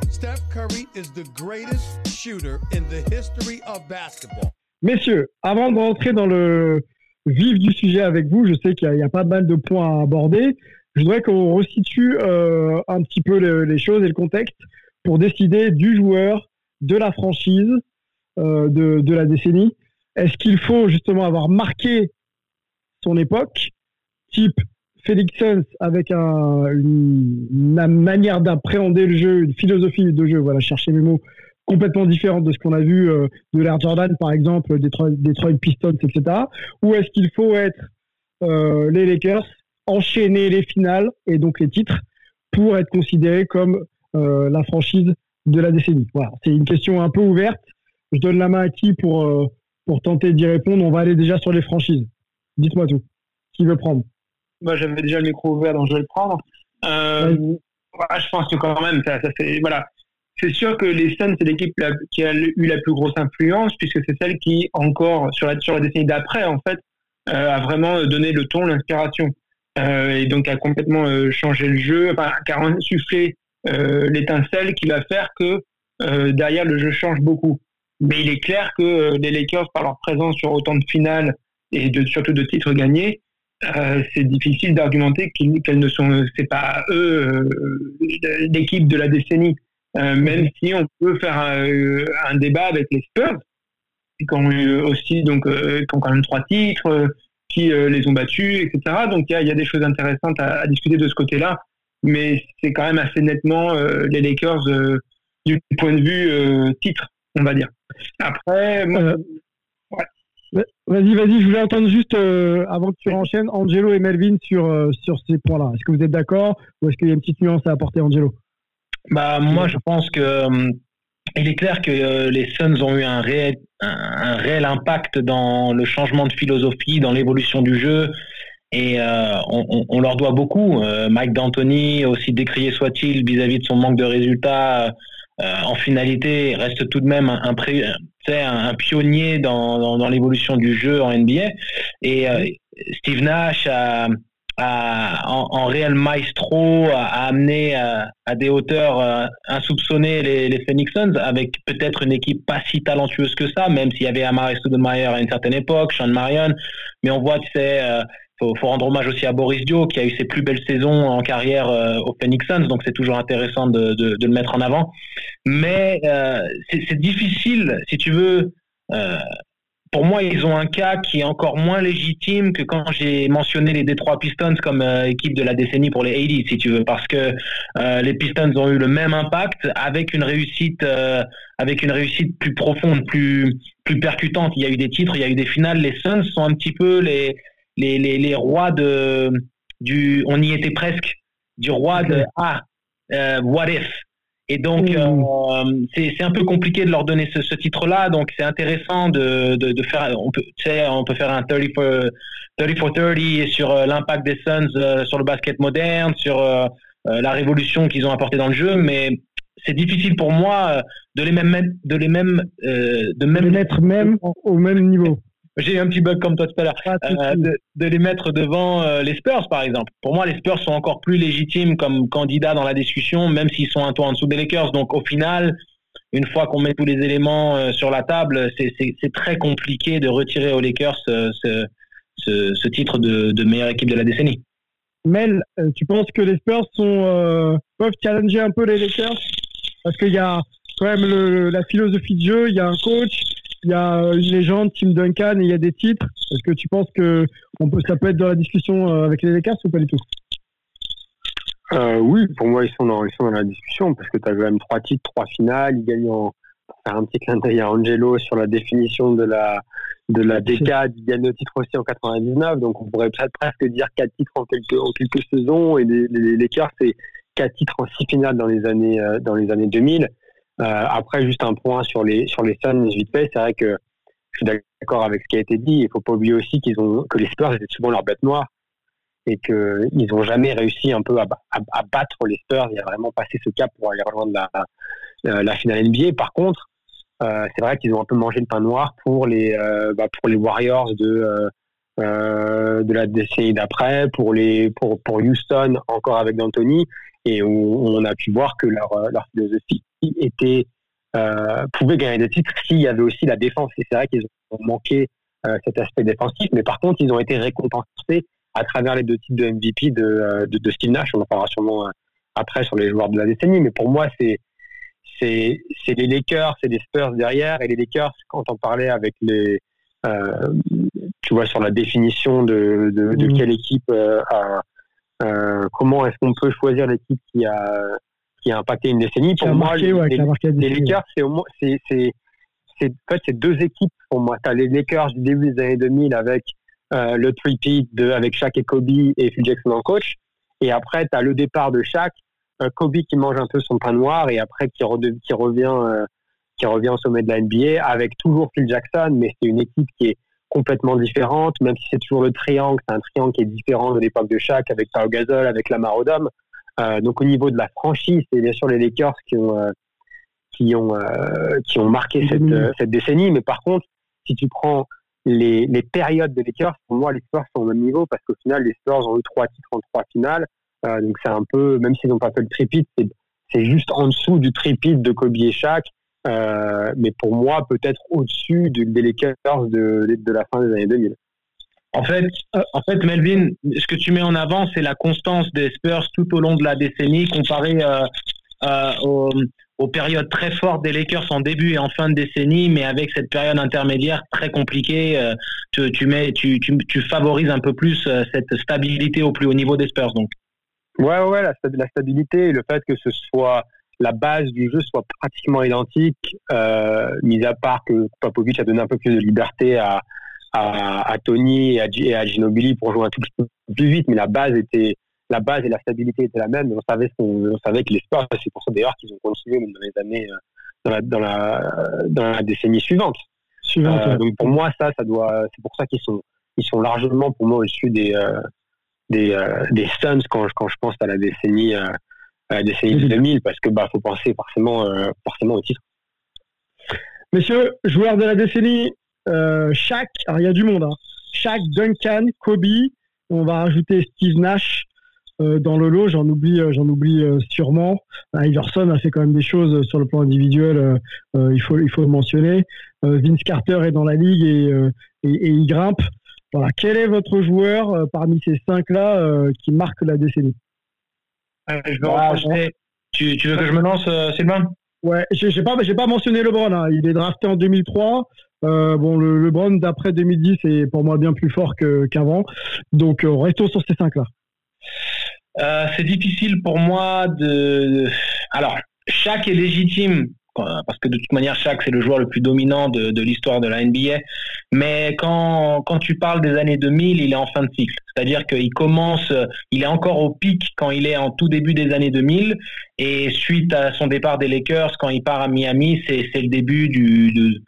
Steph Curry is the greatest shooter in the history of basketball. Messieurs, avant de rentrer dans le vif du sujet avec vous, je sais qu'il y, a- pas mal de points à aborder. Je voudrais qu'on resitue euh, un petit peu le- les choses et le contexte pour décider du joueur, de la franchise, euh, de, la décennie. Est-ce qu'il faut justement avoir marqué son époque, type Felix Suns avec un- une, une manière d'appréhender le jeu, une philosophie de jeu, voilà, chercher mes mots, complètement différente de ce qu'on a vu euh, de l'Air Jordan, par exemple, Detroit, Detroit Pistons, etc. Ou est-ce qu'il faut être euh, les Lakers, enchaîner les finales et donc les titres pour être considéré comme euh, la franchise de la décennie? Voilà, c'est une question un peu ouverte. Je donne la main à qui pour, euh, pour tenter d'y répondre On va aller déjà sur les franchises. Dites-moi tout. Qui veut prendre? Moi, j'avais déjà le micro ouvert, donc je vais le prendre. Euh, je pense que quand même, ça, ça fait, voilà. C'est sûr que les Suns, c'est l'équipe qui a eu la plus grosse influence, puisque c'est celle qui, encore, sur la, décennie d'après, en fait, euh, a vraiment donné le ton, l'inspiration. Euh, et donc a complètement euh, changé le jeu, enfin, qui a insufflé l'étincelle qui va faire que derrière le jeu change beaucoup. Mais il est clair que les Lakers, par leur présence sur autant de finales et surtout de titres gagnés, c'est difficile d'argumenter qu'elles ne sont, c'est pas eux l'équipe de la décennie. Euh, même si on peut faire un, euh, un débat avec les Spurs, qui ont eu aussi donc euh, qui ont quand même trois titres, euh, qui euh, les ont battus, etc. Donc il y a, il y a des choses intéressantes à, à discuter de ce côté-là, mais c'est quand même assez nettement euh, les Lakers euh, du point de vue euh, titre, on va dire. Après, moi. Vas-y, vas-y, je voulais entendre juste, euh, avant que tu enchaînes, Angelo et Melvin sur, euh, sur ces points-là. Est-ce que vous êtes d'accord ou est-ce qu'il y a une petite nuance à apporter, Angelo? Bah, moi, je pense que euh, il est clair que les Suns ont eu un réel, un, réel impact dans le changement de philosophie, dans l'évolution du jeu. Et on, on, leur doit beaucoup. Mike D'Antoni, aussi décrié soit-il vis-à-vis de son manque de résultats, en finalité, reste tout de même un, un, un, un pionnier dans, dans, l'évolution du jeu en NBA. Et euh, Steve Nash a, en, réel maestro a, amené à, des hauteurs euh, insoupçonnées les, les, Phoenix Suns avec peut-être une équipe pas si talentueuse que ça, même s'il y avait Amare Stoudemire à une certaine époque, Sean Marion. Mais on voit, tu sais, euh, faut, faut, rendre hommage aussi à Boris Dio qui a eu ses plus belles saisons en carrière euh, au Phoenix Suns, donc c'est toujours intéressant de, de, de, le mettre en avant. Mais euh, c'est difficile, si tu veux. Euh, pour moi, ils ont un cas qui est encore moins légitime que quand j'ai mentionné les Detroit Pistons comme euh, équipe de la décennie pour les 80, si tu veux, parce que les Pistons ont eu le même impact avec une réussite, avec une réussite plus profonde, plus plus percutante. Il y a eu des titres, il y a eu des finales. Les Suns sont un petit peu les les, les, les, rois de, du, on y était presque, du roi de Ah, euh, what if? Et donc, mmh. euh, c'est un peu compliqué de leur donner ce, ce titre-là. Donc, c'est intéressant de, de, de, faire. On peut, tu sais, on peut faire un 30 for 30, for 30 sur euh, l'impact des Suns euh, sur le basket moderne, sur euh, la révolution qu'ils ont apportée dans le jeu. Mais c'est difficile pour moi de les même, de les même, de même mettre même au même niveau j'ai eu un petit bug comme toi tout à l'heure, euh, de, les mettre devant euh, les Spurs, par exemple. Pour moi, les Spurs sont encore plus légitimes comme candidats dans la discussion, même s'ils sont un tour en dessous des Lakers. Donc, au final, une fois qu'on met tous les éléments euh, sur la table, c'est très compliqué de retirer aux Lakers ce, ce, ce, titre de, de, meilleure équipe de la décennie. Mel, tu penses que les Spurs sont, peuvent challenger un peu les Lakers? Parce qu'il y a quand même le, la philosophie de jeu, il y a un coach, il y a une légende, Tim Duncan, et il y a des titres. Est-ce que tu penses que on peut, ça peut être dans la discussion euh, avec les Lakers ou pas du tout? Euh, Oui, pour moi, ils sont, dans, ils sont dans la discussion parce que tu as quand même trois titres, trois finales. Ils gagnent en, pour faire un petit clin d'œil à Angelo sur la définition de la, de la décade. Ils gagnent le titre aussi en 99. Donc, on pourrait presque dire quatre titres en quelques, en quelques saisons. Et les, les Lakers, c'est quatre titres en six finales dans les années, euh, dans les années 2000. Euh, après, juste un point sur les sur les Suns vite fait, c'est vrai que je suis d'accord avec ce qui a été dit. Il faut pas oublier aussi qu'ils ont que les Spurs étaient souvent leur bête noire et qu'ils n'ont jamais réussi un peu à, à, battre les Spurs. Il a vraiment passé ce cap pour aller rejoindre la, euh, finale NBA. Par contre, euh, c'est vrai qu'ils ont un peu mangé le pain noir pour les bah, pour les Warriors de de la décennie d'après, pour les pour pour Houston encore avec D'Antoni, et on a pu voir que leur leur philosophie était, euh, pouvait gagner des titres s'il y avait aussi la défense. Et c'est vrai qu'ils ont manqué euh, cet aspect défensif, mais par contre, ils ont été récompensés à travers les deux titres de MVP de, euh, de, de Steve Nash. On en parlera sûrement après sur les joueurs de la décennie, mais pour moi, c'est c'est les Lakers, c'est les Spurs derrière, et les Lakers, quand on parlait avec les, euh, tu vois, sur la définition de, de, de mmh. quelle équipe a, euh, comment est-ce qu'on peut choisir l'équipe qui a qui a impacté une décennie. Pour moi, les, Lakers, c'est au c'est, c'est, c'est, en fait, c'est deux équipes pour moi. Tu as les Lakers du début des années 2000 avec euh, le three de, avec Shaq et Kobe et Phil Jackson en coach. Et après, tu as le départ de Shaq, euh, Kobe qui mange un peu son pain noir et après qui, qui revient euh, qui revient au sommet de la NBA avec toujours Phil Jackson, mais c'est une équipe qui est complètement différente, même si c'est toujours le triangle, c'est un triangle qui est différent de l'époque de Shaq avec Pau Gasol, avec Lamar Odom. Euh, donc au niveau de la franchise, c'est bien sûr les Lakers qui ont euh, qui ont euh, qui ont marqué cette, cette décennie. Mais par contre, si tu prends les, les périodes des Lakers, pour moi, les Spurs sont au même niveau parce qu'au final, les Spurs ont eu trois titres en trois finales. donc c'est un peu, même s'ils n'ont pas fait le tripit, c'est juste en dessous du tripit de Kobe et Shaq. Mais pour moi, peut-être au-dessus des Lakers de, de la fin des années 2000. En fait, en fait, Melvin, ce que tu mets en avant, c'est la constance des Spurs tout au long de la décennie, comparé euh, euh, aux, périodes très fortes des Lakers en début et en fin de décennie, mais avec cette période intermédiaire très compliquée, euh, tu, tu, mets, tu, tu, tu, favorises un peu plus cette stabilité au plus haut niveau des Spurs, donc. Ouais, ouais, la, la stabilité et le fait que ce soit la base du jeu soit pratiquement identique, mis à part que Popovic a donné un peu plus de liberté à à, à Tony et à, Gi- et à Ginobili pour jouer un tout petit peu plus vite, mais la base était la base et la stabilité étaient la même. On savait qu'on- on savait que les Spurs, c'est pour ça d'ailleurs qu'ils ont continué même dans les années euh, dans la dans la dans la décennie suivante. Suivante, Euh, ouais. donc pour moi ça ça doit c'est pour ça qu'ils sont ils sont largement pour moi au-dessus des euh, des euh, des Suns quand quand je pense à la décennie décennie 2000 parce que bah faut penser forcément euh, forcément au titre. Messieurs, joueurs de la décennie, euh, Shaq, il y a du monde, hein. Shaq, Duncan, Kobe, on va rajouter Steve Nash euh, dans le lot, j'en oublie, j'en oublie sûrement. Iverson a fait quand même des choses sur le plan individuel, il, faut, il faut le mentionner. Vince Carter est dans la ligue et, et, et il grimpe. Voilà. Quel est votre joueur parmi ces cinq-là qui marque la décennie? Je veux rajouter- tu, tu veux que je me lance, euh, Sylvain? Ouais, j'ai pas, pas mentionné LeBron. hein. Il est drafté en 2003. Euh, bon, le LeBron d'après 2010 est pour moi bien plus fort qu'avant. Donc, euh, restons sur ces cinq-là. Euh, c'est difficile pour moi de. Alors, chaque est légitime parce que de toute manière, Shaq c'est le joueur le plus dominant de, l'histoire de la NBA. Mais quand quand tu parles des années 2000, il est en fin de cycle. C'est-à-dire qu'il commence, il est encore au pic quand il est en tout début des années 2000. Et suite à son départ des Lakers, quand il part à Miami, c'est le début du de,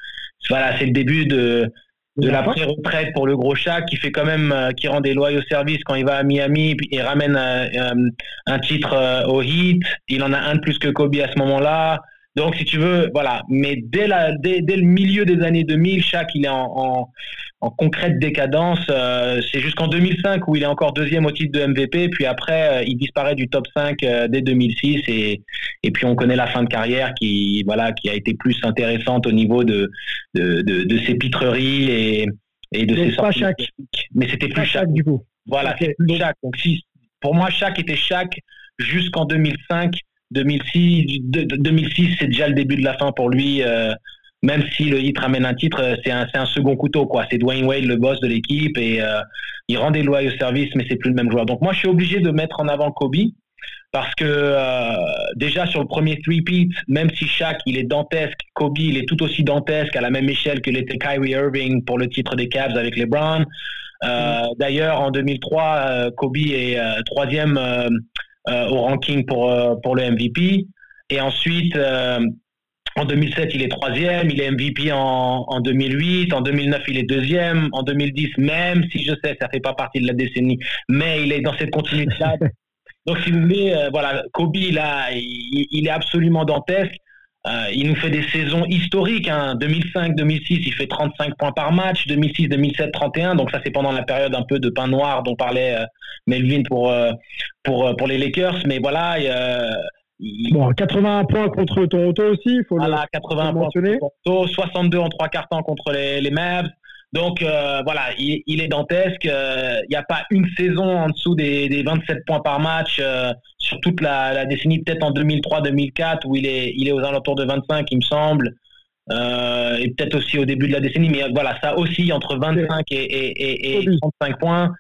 voilà, c'est le début de de la pré-retraite pour le gros chat qui fait quand même euh, qui rend des loyaux services quand il va à Miami il ramène euh, euh, un titre au Heat il en a un de plus que Kobe à ce moment-là donc si tu veux voilà. Mais dès la dès, dès le milieu des années 2000 Shaq il est en, en, en concrète décadence. Euh, c'est jusqu'en 2005 où il est encore deuxième au titre de MVP puis après euh, il disparaît du top 5 euh, dès 2006 et et puis on connaît la fin de carrière qui voilà qui a été plus intéressante au niveau de de, de, de ses pitreries et, et de Donc, ses pas sorties Shaq. mais c'était plus Shaq. Du coup. voilà c'est plus Shaq. Donc si pour moi Shaq était Shaq jusqu'en 2005 2006 de- de- 2006 c'est déjà le début de la fin pour lui euh, même si le Heat ramène un titre euh, c'est un un second couteau quoi. C'est Dwayne Wade le boss de l'équipe et euh, il rend des loyaux services mais c'est plus le même joueur. Donc moi je suis obligé de mettre en avant Kobe parce que euh, déjà sur le premier three-peat, même si Shaq il est dantesque, Kobe il est tout aussi dantesque à la même échelle que l'était Kyrie Irving pour le titre des Cavs avec les Browns. Euh, D'ailleurs en 2003, euh, Kobe est troisième au ranking pour euh, pour le MVP et ensuite euh, en 2007, il est troisième, il est MVP en, en 2008, en 2009, il est deuxième, en 2010, même si je sais, ça fait pas partie de la décennie, mais il est dans cette continuité-là. Donc, si vous voulez, euh, voilà, Kobe, là, il, il est absolument dantesque. Euh, il nous fait des saisons historiques. Hein. 2005-2006, il fait 35 points par match. 2006-2007, 31. Donc ça, c'est pendant la période un peu de pain noir dont parlait euh, Melvin pour, euh, pour, euh, pour les Lakers. Mais voilà, euh, il- Bon, 81 points contre Toronto aussi, il faut voilà, le 80 faut le points contre Toronto, 62 en trois quarts temps contre les, les Mavs. Donc euh, voilà, il, il est dantesque. Euh, Il n'y a pas une saison en dessous des, des 27 points par match euh, sur toute la, la décennie, peut-être en 2003-2004 où il est, il est aux alentours de 25, il me semble. Et peut-être aussi au début de la décennie, mais voilà, ça aussi entre 25 et, et, et, et 35 points.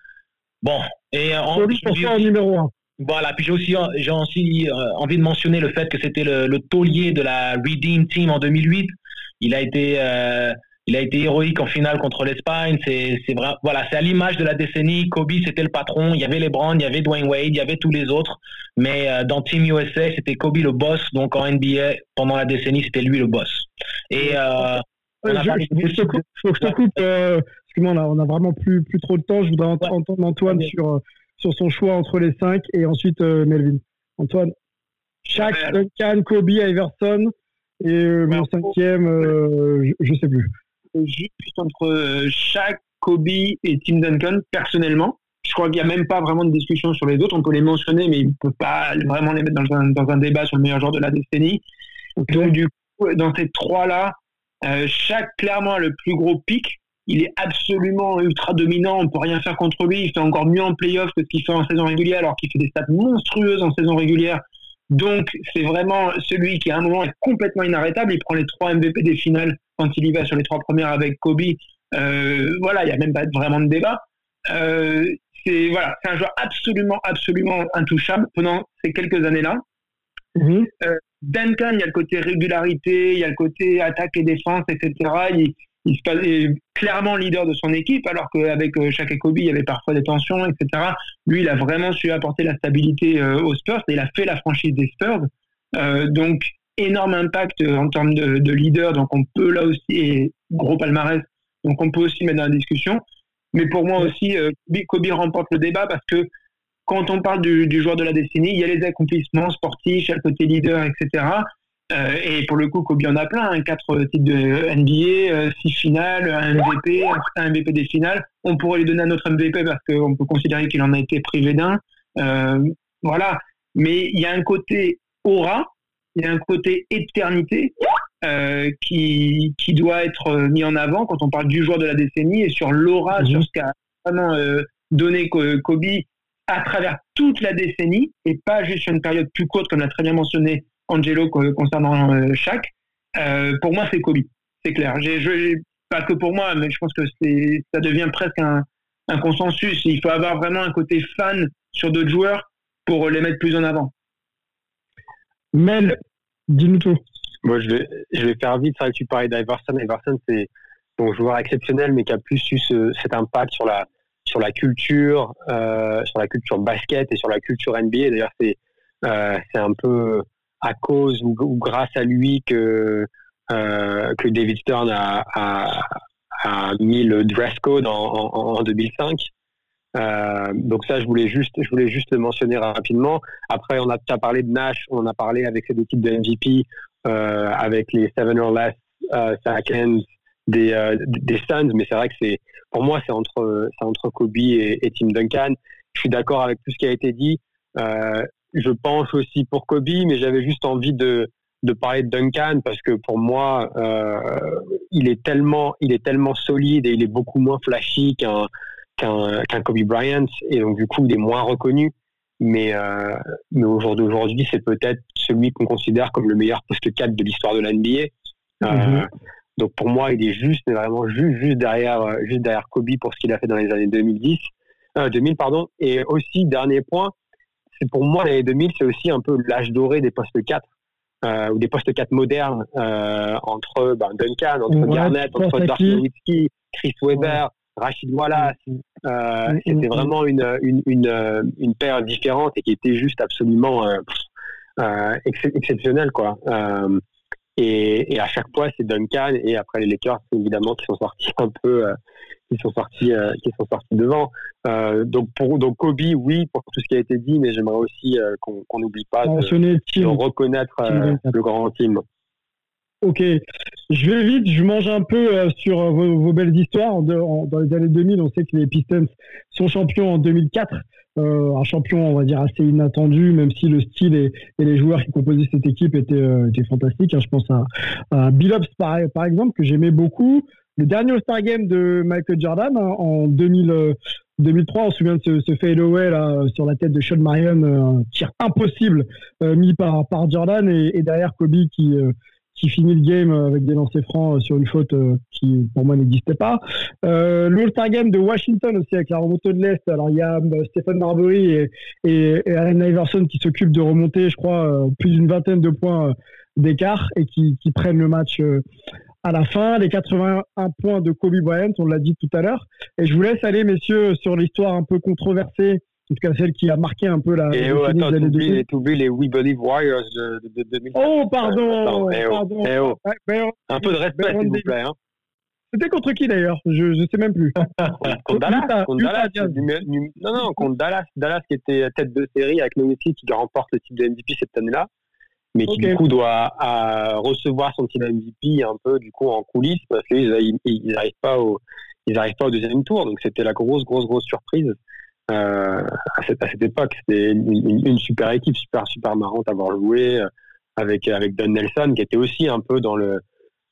Bon, et en, en numéro 1. voilà, puis j'ai aussi, j'ai aussi envie de mentionner le fait que c'était le, le taulier de la Redeem Team en 2008. Il a été, il a été héroïque en finale contre l'Espagne. C'est, c'est vrai, voilà, c'est à l'image de la décennie. Kobe, c'était le patron. Il y avait les Browns, il y avait Dwayne Wade, il y avait tous les autres. Mais euh, dans Team USA, c'était Kobe le boss. Donc en NBA, pendant la décennie, c'était lui le boss. Et euh, on Euh, a je, parlé je- je te coupe, je te coupe, euh, parce on a, on a vraiment plus, plus trop de temps. Je voudrais ent- entendre Antoine sur, sur son choix entre les cinq et ensuite euh, Melvin. Antoine, Shaq, Duncan, Kobe, Iverson et mon cinquième, je, je sais plus. Juste entre euh, Shaq, Kobe et Tim Duncan, personnellement. Je crois qu'il n'y a même pas vraiment de discussion sur les autres. On peut les mentionner, mais il ne peut pas vraiment les mettre dans un, dans un débat sur le meilleur joueur de la décennie. Donc, du coup, dans ces trois-là, euh, Shaq, clairement, a le plus gros pic. Il est absolument ultra dominant. On ne peut rien faire contre lui. Il fait encore mieux en playoff que ce qu'il fait en saison régulière, alors qu'il fait des stats monstrueuses en saison régulière. Donc, c'est vraiment celui qui, à un moment, est complètement inarrêtable. Il prend les trois MVP des finales quand il y va sur les trois premières avec Kobe. Euh, voilà, il n'y a même pas vraiment de débat. Euh, c'est voilà, c'est un joueur absolument, absolument intouchable pendant ces quelques années-là. Euh, Duncan, il y a le côté régularité, il y a le côté attaque et défense, etc. Il, il se passait clairement leader de son équipe, alors qu'avec Shaq et Kobe, il y avait parfois des tensions, etc. Lui, il a vraiment su apporter la stabilité aux Spurs et il a fait la franchise des Spurs. donc, énorme impact en termes de, de, leader, donc on peut là aussi, et gros palmarès, donc on peut aussi mettre dans la discussion. Mais pour moi aussi, Kobe remporte le débat parce que quand on parle du, du, joueur de la décennie, il y a les accomplissements sportifs, il y a le côté leader, etc. Euh, et pour le coup, Kobe en a plein, hein, quatre titres de NBA, euh, six finales, un MVP, un MVP des finales. On pourrait lui donner un autre MVP parce qu'on peut considérer qu'il en a été privé d'un. Euh, voilà. Mais il y a un côté aura, il y a un côté éternité euh, qui, qui doit être mis en avant quand on parle du joueur de la décennie et sur l'aura, mhm. sur ce qu'a vraiment euh, donné Kobe à travers toute la décennie et pas juste sur une période plus courte, comme l'a très bien mentionné Angelo concernant euh, Shaq. Euh, pour moi, c'est Kobe, c'est clair. J'ai, pas que pour moi, mais je pense que c'est, ça devient presque un, un consensus. Il faut avoir vraiment un côté fan sur d'autres joueurs pour les mettre plus en avant. Mel, dis-nous tout. Moi, je vais, faire vite. C'est vrai que tu parlais d'Iverson. Iverson, c'est un joueur exceptionnel, mais qui a plus eu cet impact sur la, sur la culture, euh, sur la culture basket et sur la culture NBA. D'ailleurs, c'est euh, c'est un peu à cause ou, grâce à lui que euh, que David Stern a, a, mis le dress code en, 2005. Euh, donc ça, je voulais juste, je voulais juste le mentionner rapidement. Après, on a as parlé de Nash, on a parlé avec ces types de MVP, euh, avec les seven or less euh, euh, des Suns, mais c'est vrai que c'est pour moi c'est entre c'est entre Kobe et, Tim Duncan. Je suis d'accord avec tout ce qui a été dit. Je pense aussi pour Kobe, mais j'avais juste envie de de parler de Duncan parce que pour moi il est tellement il est tellement solide et il est beaucoup moins flashy qu'un qu'un Kobe Bryant et donc du coup il est moins reconnu. Mais, euh, mais au jour d'aujourd'hui, c'est peut-être celui qu'on considère comme le meilleur poste 4 de l'histoire de l'NBA. Euh, mm-hmm. Donc pour moi, il est juste, mais vraiment juste, juste derrière, euh, juste derrière Kobe pour ce qu'il a fait dans les années 2010, euh, 2000 pardon. Et aussi dernier point, c'est pour moi l'année 2000, c'est aussi un peu l'âge doré des postes 4 euh, ou des postes 4 modernes euh, entre ben, Duncan, entre Garnett, entre Dirk Nowitzki, Chris Webber, Rachid Wallace. Euh, mm, C'était mm, vraiment une, une, une, une paire différente et qui était juste absolument exceptionnelle quoi. Et, et, à chaque fois, c'est Duncan et après les Lakers, évidemment, qui sont sortis un peu, euh, qui sont sortis, euh, qui sont sortis devant. Euh, donc pour donc Kobe, oui, pour tout ce qui a été dit, mais j'aimerais aussi euh, qu'on n'oublie pas de, de, reconnaître le grand team. Ok, je vais vite, je mange un peu sur vos, vos, belles histoires. dans les années 2000, on sait que les Pistons sont champions en 2004. Euh, un champion, on va dire, assez inattendu, même si le style et, les joueurs qui composaient cette équipe étaient, euh, fantastiques. Hein. Je pense à, à Bill Hobbs, par, exemple, que j'aimais beaucoup. Le dernier All-Star Game de Michael Jordan hein, en 2000, 2003, on se souvient de ce, ce fadeaway là, sur la tête de Sean Marion, un tir impossible euh, mis par, Jordan et derrière Kobe qui qui finit le game avec des lancers francs sur une faute euh, qui pour moi n'existait pas. Euh, All-Star Game de Washington aussi avec la remontée de l'Est. Alors il y a euh, Stephen Marbury et, et, Allen Iverson qui s'occupent de remonter, je crois, euh, plus d'une vingtaine de points d'écart et qui, prennent le match à la fin. Les 81 points de Kobe Bryant, on l'a dit tout à l'heure. Et je vous laisse aller, messieurs, sur l'histoire un peu controversée en tout cas celle qui a marqué un peu la. Et oh, attends, t'oublies les We Believe Warriors de, de, de 2000. Oh, pardon, eh oh, pardon. Eh oh. un peu de respect, s'il vous plaît. Hein. C'était contre qui d'ailleurs? Je ne sais même plus. contre Dallas. contre Dallas non, non, contre Dallas. Dallas qui était tête de série avec Nowitzki qui remporte le titre de MVP cette année-là, mais qui du coup doit à, recevoir son titre de MVP un peu du coup en coulisses parce qu'ils n'arrivent pas au ils n'arrivent pas au deuxième tour. Donc c'était la grosse, grosse, grosse surprise. Euh, à, cette, à, cette, époque. C'était une, une, super équipe, super, super marrante à avoir joué euh, avec, avec Don Nelson, qui était aussi un peu dans le,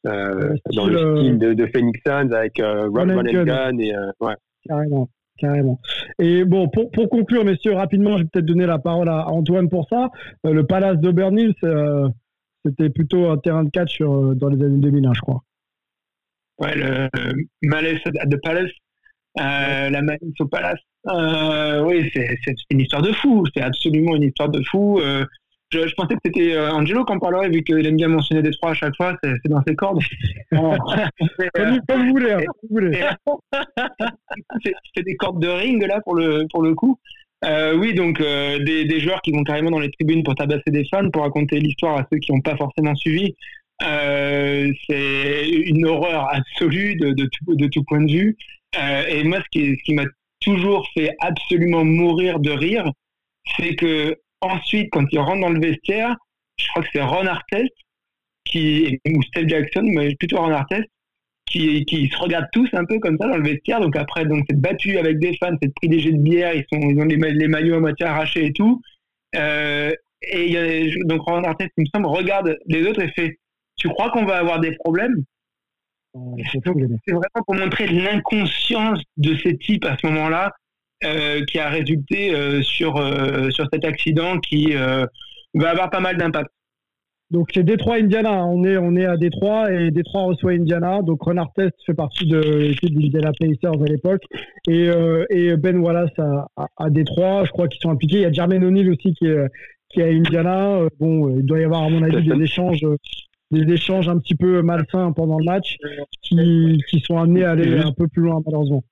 euh, dans le style de, de Phoenix Suns avec euh, and Gun. Et, euh, ouais. Carrément. Carrément. Et bon, pour, pour conclure, messieurs, rapidement, je vais peut-être donner la parole à Antoine pour ça. Euh, le Palace d'Aubernill, c'était plutôt un terrain de catch sur, dans les années 2001, je crois. Ouais, le Malaise de Palace, euh, la malice au palace. Euh, oui, c'est une histoire de fou. C'est absolument une histoire de fou. Euh, Je, je pensais que c'était Angelo qui en parlerait, vu qu'il aime bien mentionner Détroit à chaque fois, c'est dans ses cordes. Comme, vous voulez, hein, c'est des cordes de ring là pour le pour le coup. Oui, donc des, des joueurs qui vont carrément dans les tribunes pour tabasser des fans, pour raconter l'histoire à ceux qui n'ont pas forcément suivi. C'est une horreur absolue de, de, tout, de tout point de vue. Euh, et moi, ce qui, ce qui m'a toujours fait absolument mourir de rire, c'est que ensuite, quand ils rentrent dans le vestiaire, je crois que c'est Ron Artest qui ou Steve Jackson, mais plutôt Ron Artest, qui, qui se regardent tous un peu comme ça dans le vestiaire. Donc après, donc c'est battu avec des fans, c'est pris des jets de bière, ils sont, ils ont les, les maillots à moitié arrachés et tout. Euh, et il y a, donc Ron Artest, il me semble, regarde les autres et fait, tu crois qu'on va avoir des problèmes? C'est vraiment pour montrer l'inconscience de ces types à ce moment-là euh, qui a résulté euh, sur, euh, sur cet accident qui euh, va avoir pas mal d'impact. Donc c'est Détroit Indiana, on est on est à Détroit et Détroit reçoit Indiana. Donc Ron Artest fait partie de l'équipe d'Indiana Pacers à l'époque et, euh, et Ben Wallace à, à, à Détroit, je crois qu'ils sont impliqués. Il y a Jermaine O'Neal aussi qui est qui est à Indiana. Bon, il doit y avoir à mon avis des échanges euh, des échanges un petit peu malsains pendant le match qui, qui sont amenés à aller un peu plus loin malheureusement.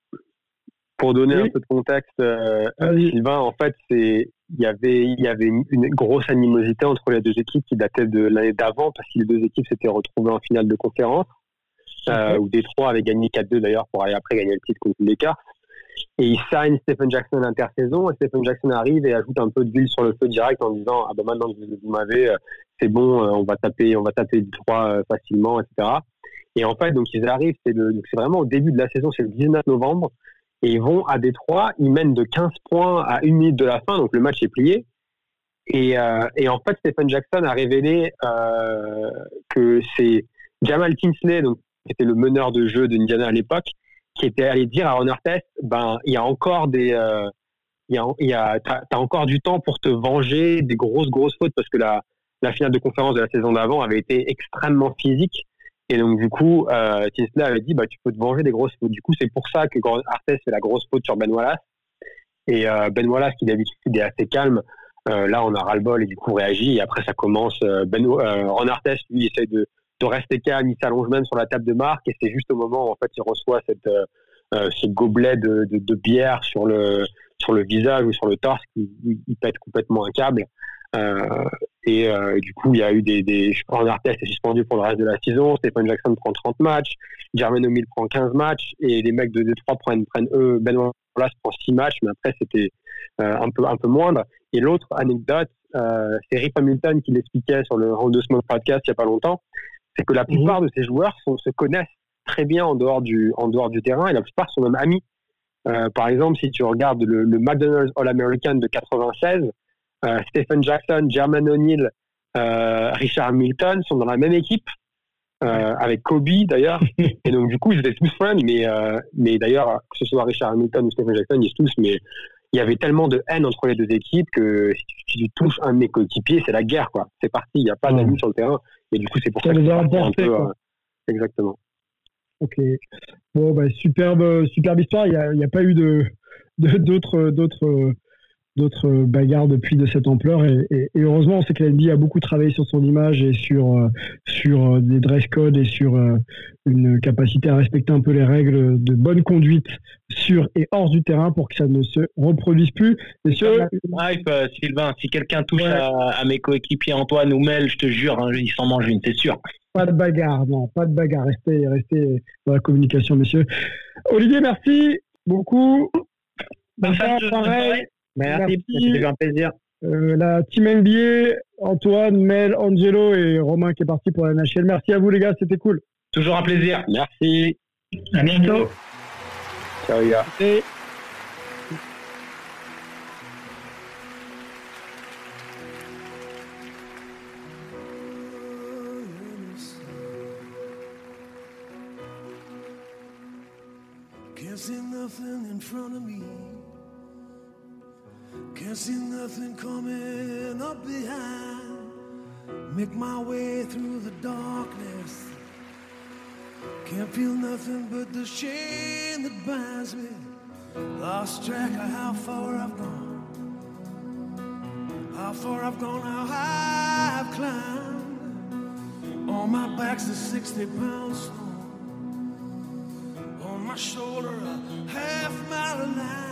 Pour donner Oui. un peu de contexte, euh, Sylvain, en fait, c'est il y avait il y avait une, grosse animosité entre les deux équipes qui datait de l'année d'avant parce que les deux équipes s'étaient retrouvées en finale de conférence euh, où Détroit avait gagné 4-2 d'ailleurs pour aller après gagner le titre contre les Lakers. Et il signe Stephen Jackson à l'intersaison et Stephen Jackson arrive et ajoute un peu d'huile sur le feu direct en disant ah ben maintenant que vous, m'avez euh, c'est bon euh, on va taper on va taper Détroit euh, facilement etc. Et en fait donc ils arrivent c'est vraiment au début de la saison c'est le 19 novembre et ils vont à Détroit ils mènent de 15 points à une minute de la fin donc le match est plié et, et en fait, Stephen Jackson a révélé que c'est Jamal Tinsley, donc, qui était le meneur de jeu d'Indiana à l'époque, qui était allé dire à Ron Artest, ben, il y a encore des, euh, y a, y a, t'as encore du temps pour te venger des grosses, grosses fautes parce que la, la finale de conférence de la saison d'avant avait été extrêmement physique. Et donc, du coup, euh, avait dit, bah, tu peux te venger des grosses fautes. Du coup, c'est pour ça que Ron Artest fait la grosse faute sur Ben Wallace. Et euh, Ben Wallace, qui d'habitude est assez calme, euh, là, on a ras-le-bol et du coup réagit. Et après, ça commence. Euh, ben, Ron Artest, lui, essaie de, de rester calme. Il s'allonge même sur la table de marque. Et c'est juste au moment où en fait, il reçoit cette, euh, euh, ce de, de, de bière sur le, sur le visage ou sur le torse qu'il il, pète complètement un câble. Euh, et euh, du coup, il y a eu des, des Artest est suspendu pour le reste de la saison. Stephen Jackson prend 30 matchs. Jermaine O'Neal prend 15 matchs. Et les mecs de Détroit prennent, prennent eux, Ben Wallace prend 6 matchs. Mais après, c'était un peu un peu moindre. Et l'autre anecdote, c'est Rick Hamilton qui l'expliquait sur le Round of Smoke podcast il y a pas longtemps, c'est que la plupart de ces joueurs sont, se connaissent très bien en dehors du en dehors du terrain et la plupart sont même amis. Euh, par exemple, si tu regardes le, le McDonald's All-American de 96, euh, Stephen Jackson, Jermaine O'Neal, euh, Richard Hamilton sont dans la même équipe. Euh, avec Kobe d'ailleurs et donc du coup ils étaient tous friends mais mais d'ailleurs que ce soit Richard Hamilton ou Stephen Jackson ils tous mais il y avait tellement de haine entre les deux équipes que si tu touches un de mes coéquipiers, c'est la guerre, quoi. C'est parti, il n'y a pas d'amis sur le terrain. Et du coup, c'est pour Ça ça, que les a emportés, euh, Exactement. Ok. Bon, bah, superbe, superbe histoire. Il n'y a, pas eu de de- d'autres d'autres d'autres bagarres depuis de cette ampleur et, et- et heureusement on sait que la NBA a beaucoup travaillé sur son image et sur euh, sur euh, des dress codes et sur euh, une capacité à respecter un peu les règles de bonne conduite sur et hors du terrain pour que ça ne se reproduise plus. Messieurs, Hype, euh, Sylvain, si quelqu'un touche à, à mes coéquipiers Antoine ou Mel, je te jure, hein, il s'en mange une, c'est sûr. Pas de bagarre, non, pas de bagarre. Restez, restez dans la communication, messieurs. Olivier, merci beaucoup. Bonne fin pareil. Merci, c'était un plaisir. Euh, la team NBA, Antoine, Mel, Angelo et Romain qui est parti pour la NHL. Merci à vous les gars, c'était cool. Toujours un plaisir. Merci. À bientôt. Ciao, les gars. Et Can't see nothing in front of me. Can't see nothing coming up behind. Make my way through the darkness. Can't feel nothing but the shame that binds me. Lost track of how far I've gone. How far I've gone, how high I've climbed. On my back's a 60 pound snow. On my shoulder, a half mile of line.